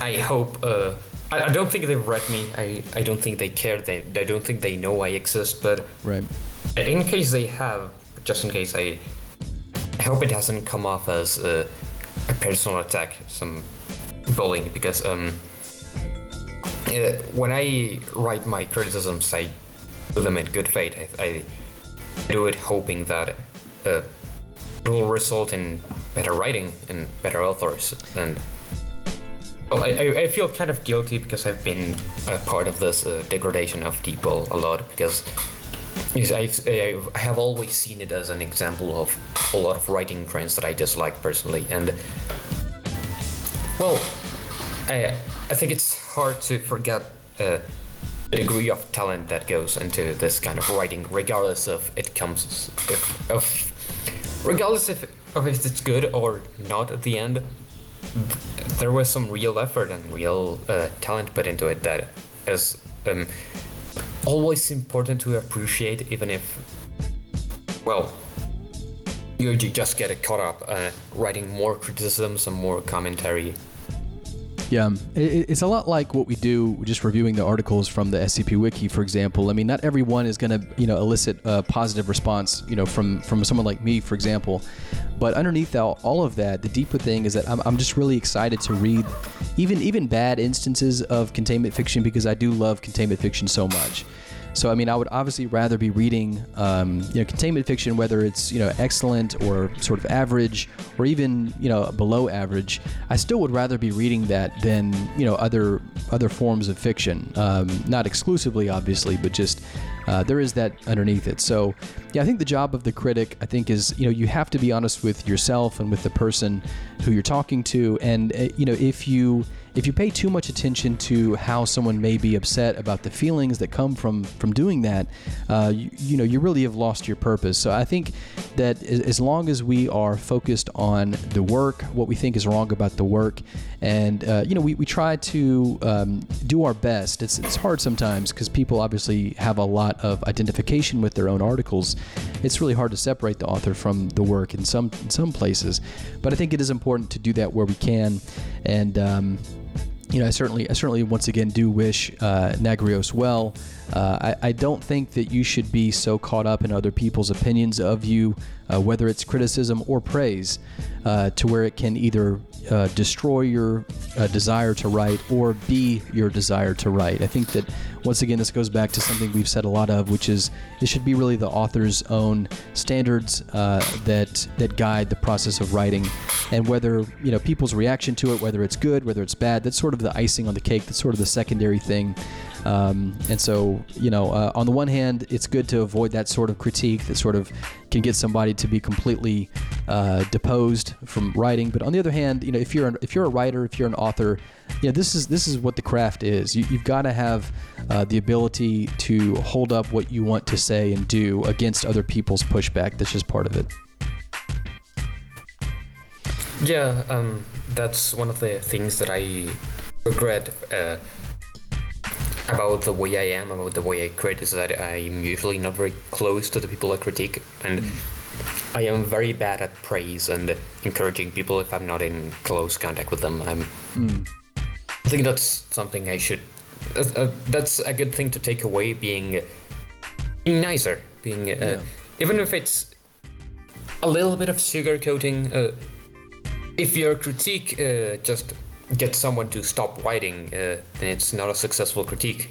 I hope. Uh, I, I don't think they've read me. I, I don't think they care. They, I don't think they know I exist. But Right. in case they have, just in case, I, I hope it hasn't come off as a, a personal attack, some bullying, because um, uh, when I write my criticisms, I do them in good faith. I, I do it hoping that uh, it will result in better writing and better authors. And well, I, I I feel kind of guilty because I've been a part of this uh, degradation of people a lot because I've, I have always seen it as an example of a lot of writing trends that I dislike personally. And well, I, I think it's hard to forget the degree of talent that goes into this kind of writing, regardless of it comes if, of regardless if of if it's good or not at the end. There was some real effort and real uh, talent put into it that is um, always important to appreciate, even if, well, you, you just get caught up uh, writing more criticisms and more commentary Yeah, it, it's a lot like what we do just reviewing the articles from the SCP Wiki, for example. I mean, not everyone is going to, you know, elicit a positive response, you know, from from someone like me, for example. But underneath all, all of that, the deeper thing is that I'm, I'm just really excited to read even even bad instances of containment fiction because I do love containment fiction so much. So I mean, I would obviously rather be reading, um, you know, containment fiction, whether it's you know excellent or sort of average or even you know below average. I still would rather be reading that than you know other other forms of fiction. Um, not exclusively, obviously, but just uh, there is that underneath it. So, yeah, I think the job of the critic, I think, is you know you have to be honest with yourself and with the person who you're talking to, and uh, you know if you if you pay too much attention to how someone may be upset about the feelings that come from from doing that, uh, you, you, know you really have lost your purpose. So I think that as long as we are focused on the work, what we think is wrong about the work, and uh, you know we, we try to um, do our best. It's it's hard sometimes because people obviously have a lot of identification with their own articles. It's really hard to separate the author from the work in some in some places, but I think it is important to do that where we can, and. Um, you know, I certainly, I certainly, once again, do wish uh, Nagrios well. Uh, I, I, don't think that you should be so caught up in other people's opinions of you, uh, whether it's criticism or praise, uh, to where it can either uh, destroy your uh, desire to write or be your desire to write. I think that once again, this goes back to something we've said a lot of, which is it should be really the author's own standards uh, that that guide the process of writing, and whether you know people's reaction to it, whether it's good, whether it's bad, that's sort of the icing on the cake. That's sort of the secondary thing. Um, and so, you know, uh, on the one hand, it's good to avoid that sort of critique that sort of can get somebody to be completely uh, deposed from writing. But on the other hand, you know, if you're an, if you're a writer, if you're an author, you know, this is this is what the craft is. You, have got to have uh, the ability to hold up what you want to say and do against other people's pushback. That's just part of it. Yeah, um, that's one of the things that I regret uh, about the way I am, about the way I create, is that I'm usually not very close to the people I critique, and mm. I am very bad at praise and encouraging people if I'm not in close contact with them. I'm. Mm. I think that's something I should. Uh, uh, that's a good thing to take away. Being, being nicer, being uh, yeah. even if it's a little bit of sugarcoating. Uh, if your critique uh, just get someone to stop writing, uh, then it's not a successful critique.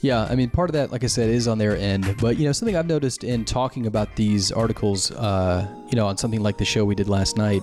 Yeah, I mean, part of that, like I said, is on their end. But you know, something I've noticed in talking about these articles, uh, you know, on something like the show we did last night,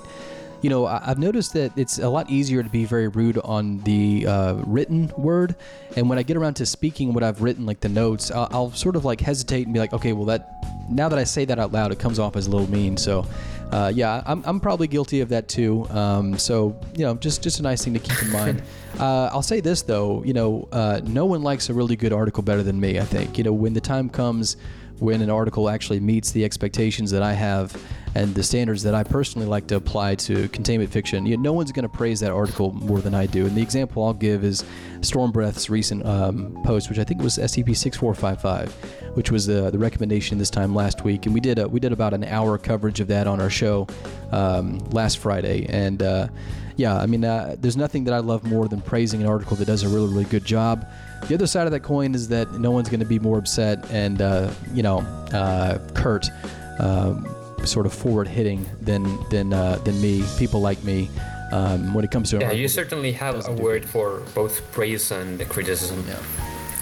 you know, I've noticed that it's a lot easier to be very rude on the uh, written word, and when I get around to speaking what I've written, like the notes, I'll, I'll, sort of like hesitate and be like, okay, well, that now that I say that out loud, it comes off as a little mean. So uh, yeah, I'm, I'm probably guilty of that too. Um, so you know, just just a nice thing to keep in mind. <laughs> Uh, I'll say this though, you know, uh, no one likes a really good article better than me. I think you know when the time comes when an article actually meets the expectations that I have and the standards that I personally like to apply to containment fiction, you know, no one's going to praise that article more than I do. And the example I'll give is Stormbreath's recent um, post, which I think was SCP 6455, which was the, the recommendation this time last week. And we did a, we did about an hour coverage of that on our show um, last Friday. And uh, yeah, I mean, uh, there's nothing that I love more than praising an article that does a really, really good job. The other side of that coin is that no one's going to be more upset and, uh, you know, uh, curt, um, sort of forward hitting than than uh, than me. People like me. Um, when it comes to yeah, you certainly have a word for both praise and criticism. Yeah.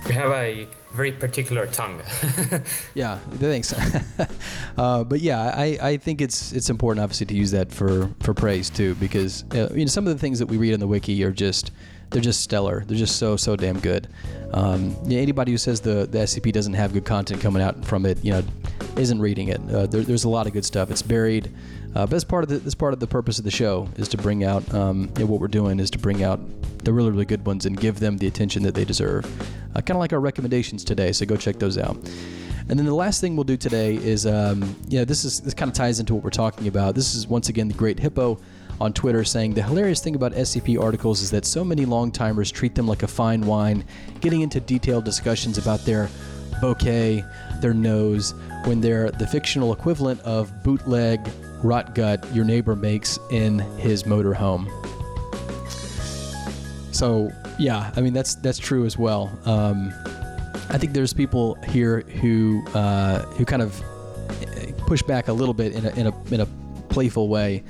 You have a very particular tongue. <laughs> yeah, thanks. <laughs> uh, but yeah, I, I think it's it's important obviously to use that for for praise too because uh, you know some of the things that we read on the wiki are just they're just stellar. They're just so so damn good. Um, anybody who says the the SCP doesn't have good content coming out from it, you know, isn't reading it. Uh, there, there's a lot of good stuff. It's buried. Uh, but part of the part of the purpose of the show is to bring out um, you know, what we're doing is to bring out the really really good ones and give them the attention that they deserve. Uh, kind of like our recommendations today. So go check those out. And then the last thing we'll do today is, um, you know, this is this kind of ties into what we're talking about. This is once again the Great Hippo on Twitter saying the hilarious thing about SCP articles is that so many long timers treat them like a fine wine, getting into detailed discussions about their bouquet, their nose, when they're the fictional equivalent of bootleg rot gut your neighbor makes in his motorhome. So yeah, I mean that's that's true as well. Um, I think there's people here who uh, who kind of push back a little bit in a in a in a playful way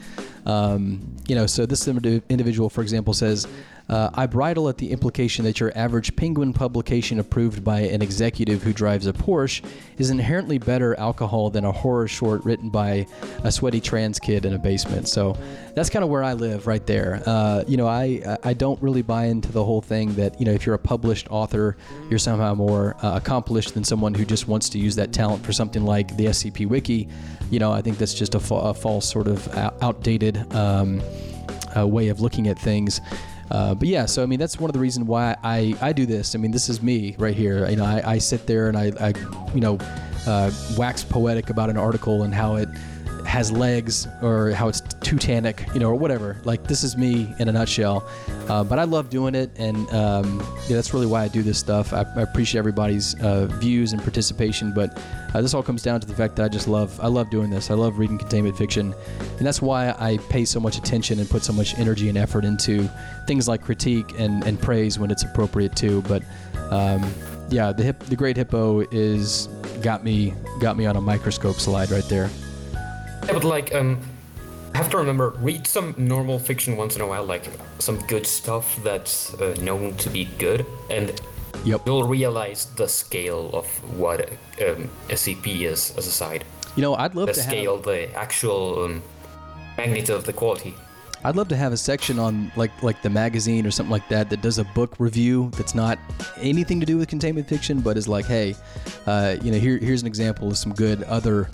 um, you know, so this individual, for example, says, Uh, I bridle at the implication that your average Penguin publication approved by an executive who drives a Porsche is inherently better alcohol than a horror short written by a sweaty trans kid in a basement. So that's kind of where I live right there. Uh, you know, I I don't really buy into the whole thing that you know if you're a published author, you're somehow more uh, accomplished than someone who just wants to use that talent for something like the SCP Wiki. You know, I think that's just a, fa- a false sort of outdated um, uh, way of looking at things. Uh, but yeah, so I mean that's one of the reasons why I, I do this. I mean this is me right here. You know I, I sit there and I, I you know uh, wax poetic about an article and how it has legs or how it's Teutonic, you know, or whatever. Like this is me in a nutshell. Uh, but I love doing it, and um, yeah, that's really why I do this stuff. I, I appreciate everybody's uh, views and participation, but uh, this all comes down to the fact that I just love I love doing this. I love reading containment fiction, and that's why I pay so much attention and put so much energy and effort into things like critique and, and praise when it's appropriate too. But um, yeah, the hip, the Great Hippo is got me got me on a microscope slide right there. Yeah, but like, um, I have to remember, read some normal fiction once in a while, like some good stuff that's uh, known to be good, and yep. you'll realize the scale of what um, SCP is as a side. You know, I'd love the to scale, have... the actual um, magnitude of the quality. I'd love to have a section on like like the magazine or something like that that does a book review that's not anything to do with containment fiction, but is like, hey, uh, you know, here here's an example of some good other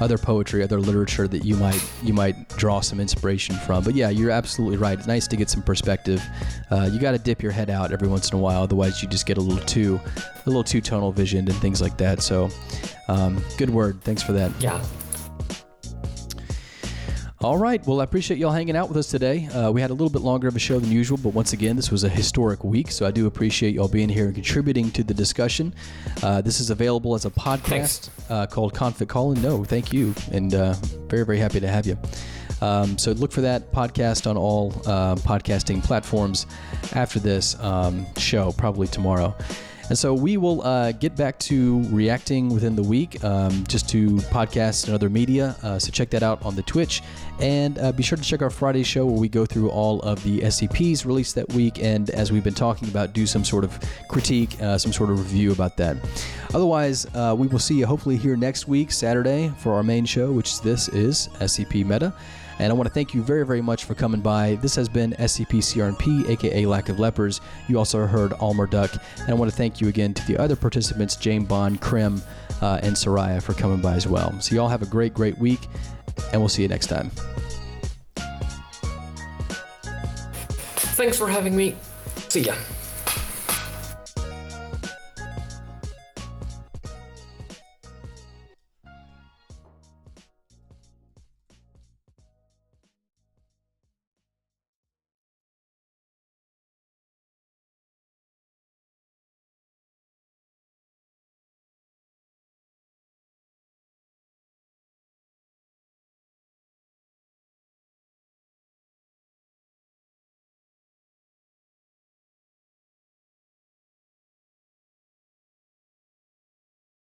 other poetry, other literature that you might you might draw some inspiration from. But yeah, you're absolutely right. It's nice to get some perspective. Uh, you got to dip your head out every once in a while, otherwise you just get a little too a little too tunnel visioned and things like that. So, um, good word. Thanks for that. Yeah. All right. Well, I appreciate y'all hanging out with us today. Uh, we had a little bit longer of a show than usual, but once again, this was a historic week, so I do appreciate y'all being here and contributing to the discussion. Uh, this is available as a podcast uh, called Confic And No, thank you, and uh, very, very happy to have you. Um, so look for that podcast on all uh, podcasting platforms after this um, show, probably tomorrow. And so we will uh, get back to reacting within the week um, just to podcasts and other media. Uh, so check that out on the Twitch. And uh, be sure to check our Friday show where we go through all of the SCPs released that week. And as we've been talking about, do some sort of critique, uh, some sort of review about that. Otherwise, uh, we will see you hopefully here next week, Saturday, for our main show, which this is SCP Meta. And I want to thank you very, very much for coming by. This has been SCP CRNP, aka Lack of Lepers. You also heard Almarduk. And I want to thank you again to the other participants, James Bond, Krim, uh, and Soraya, for coming by as well. So, y'all have a great, great week, and we'll see you next time. Thanks for having me. See ya.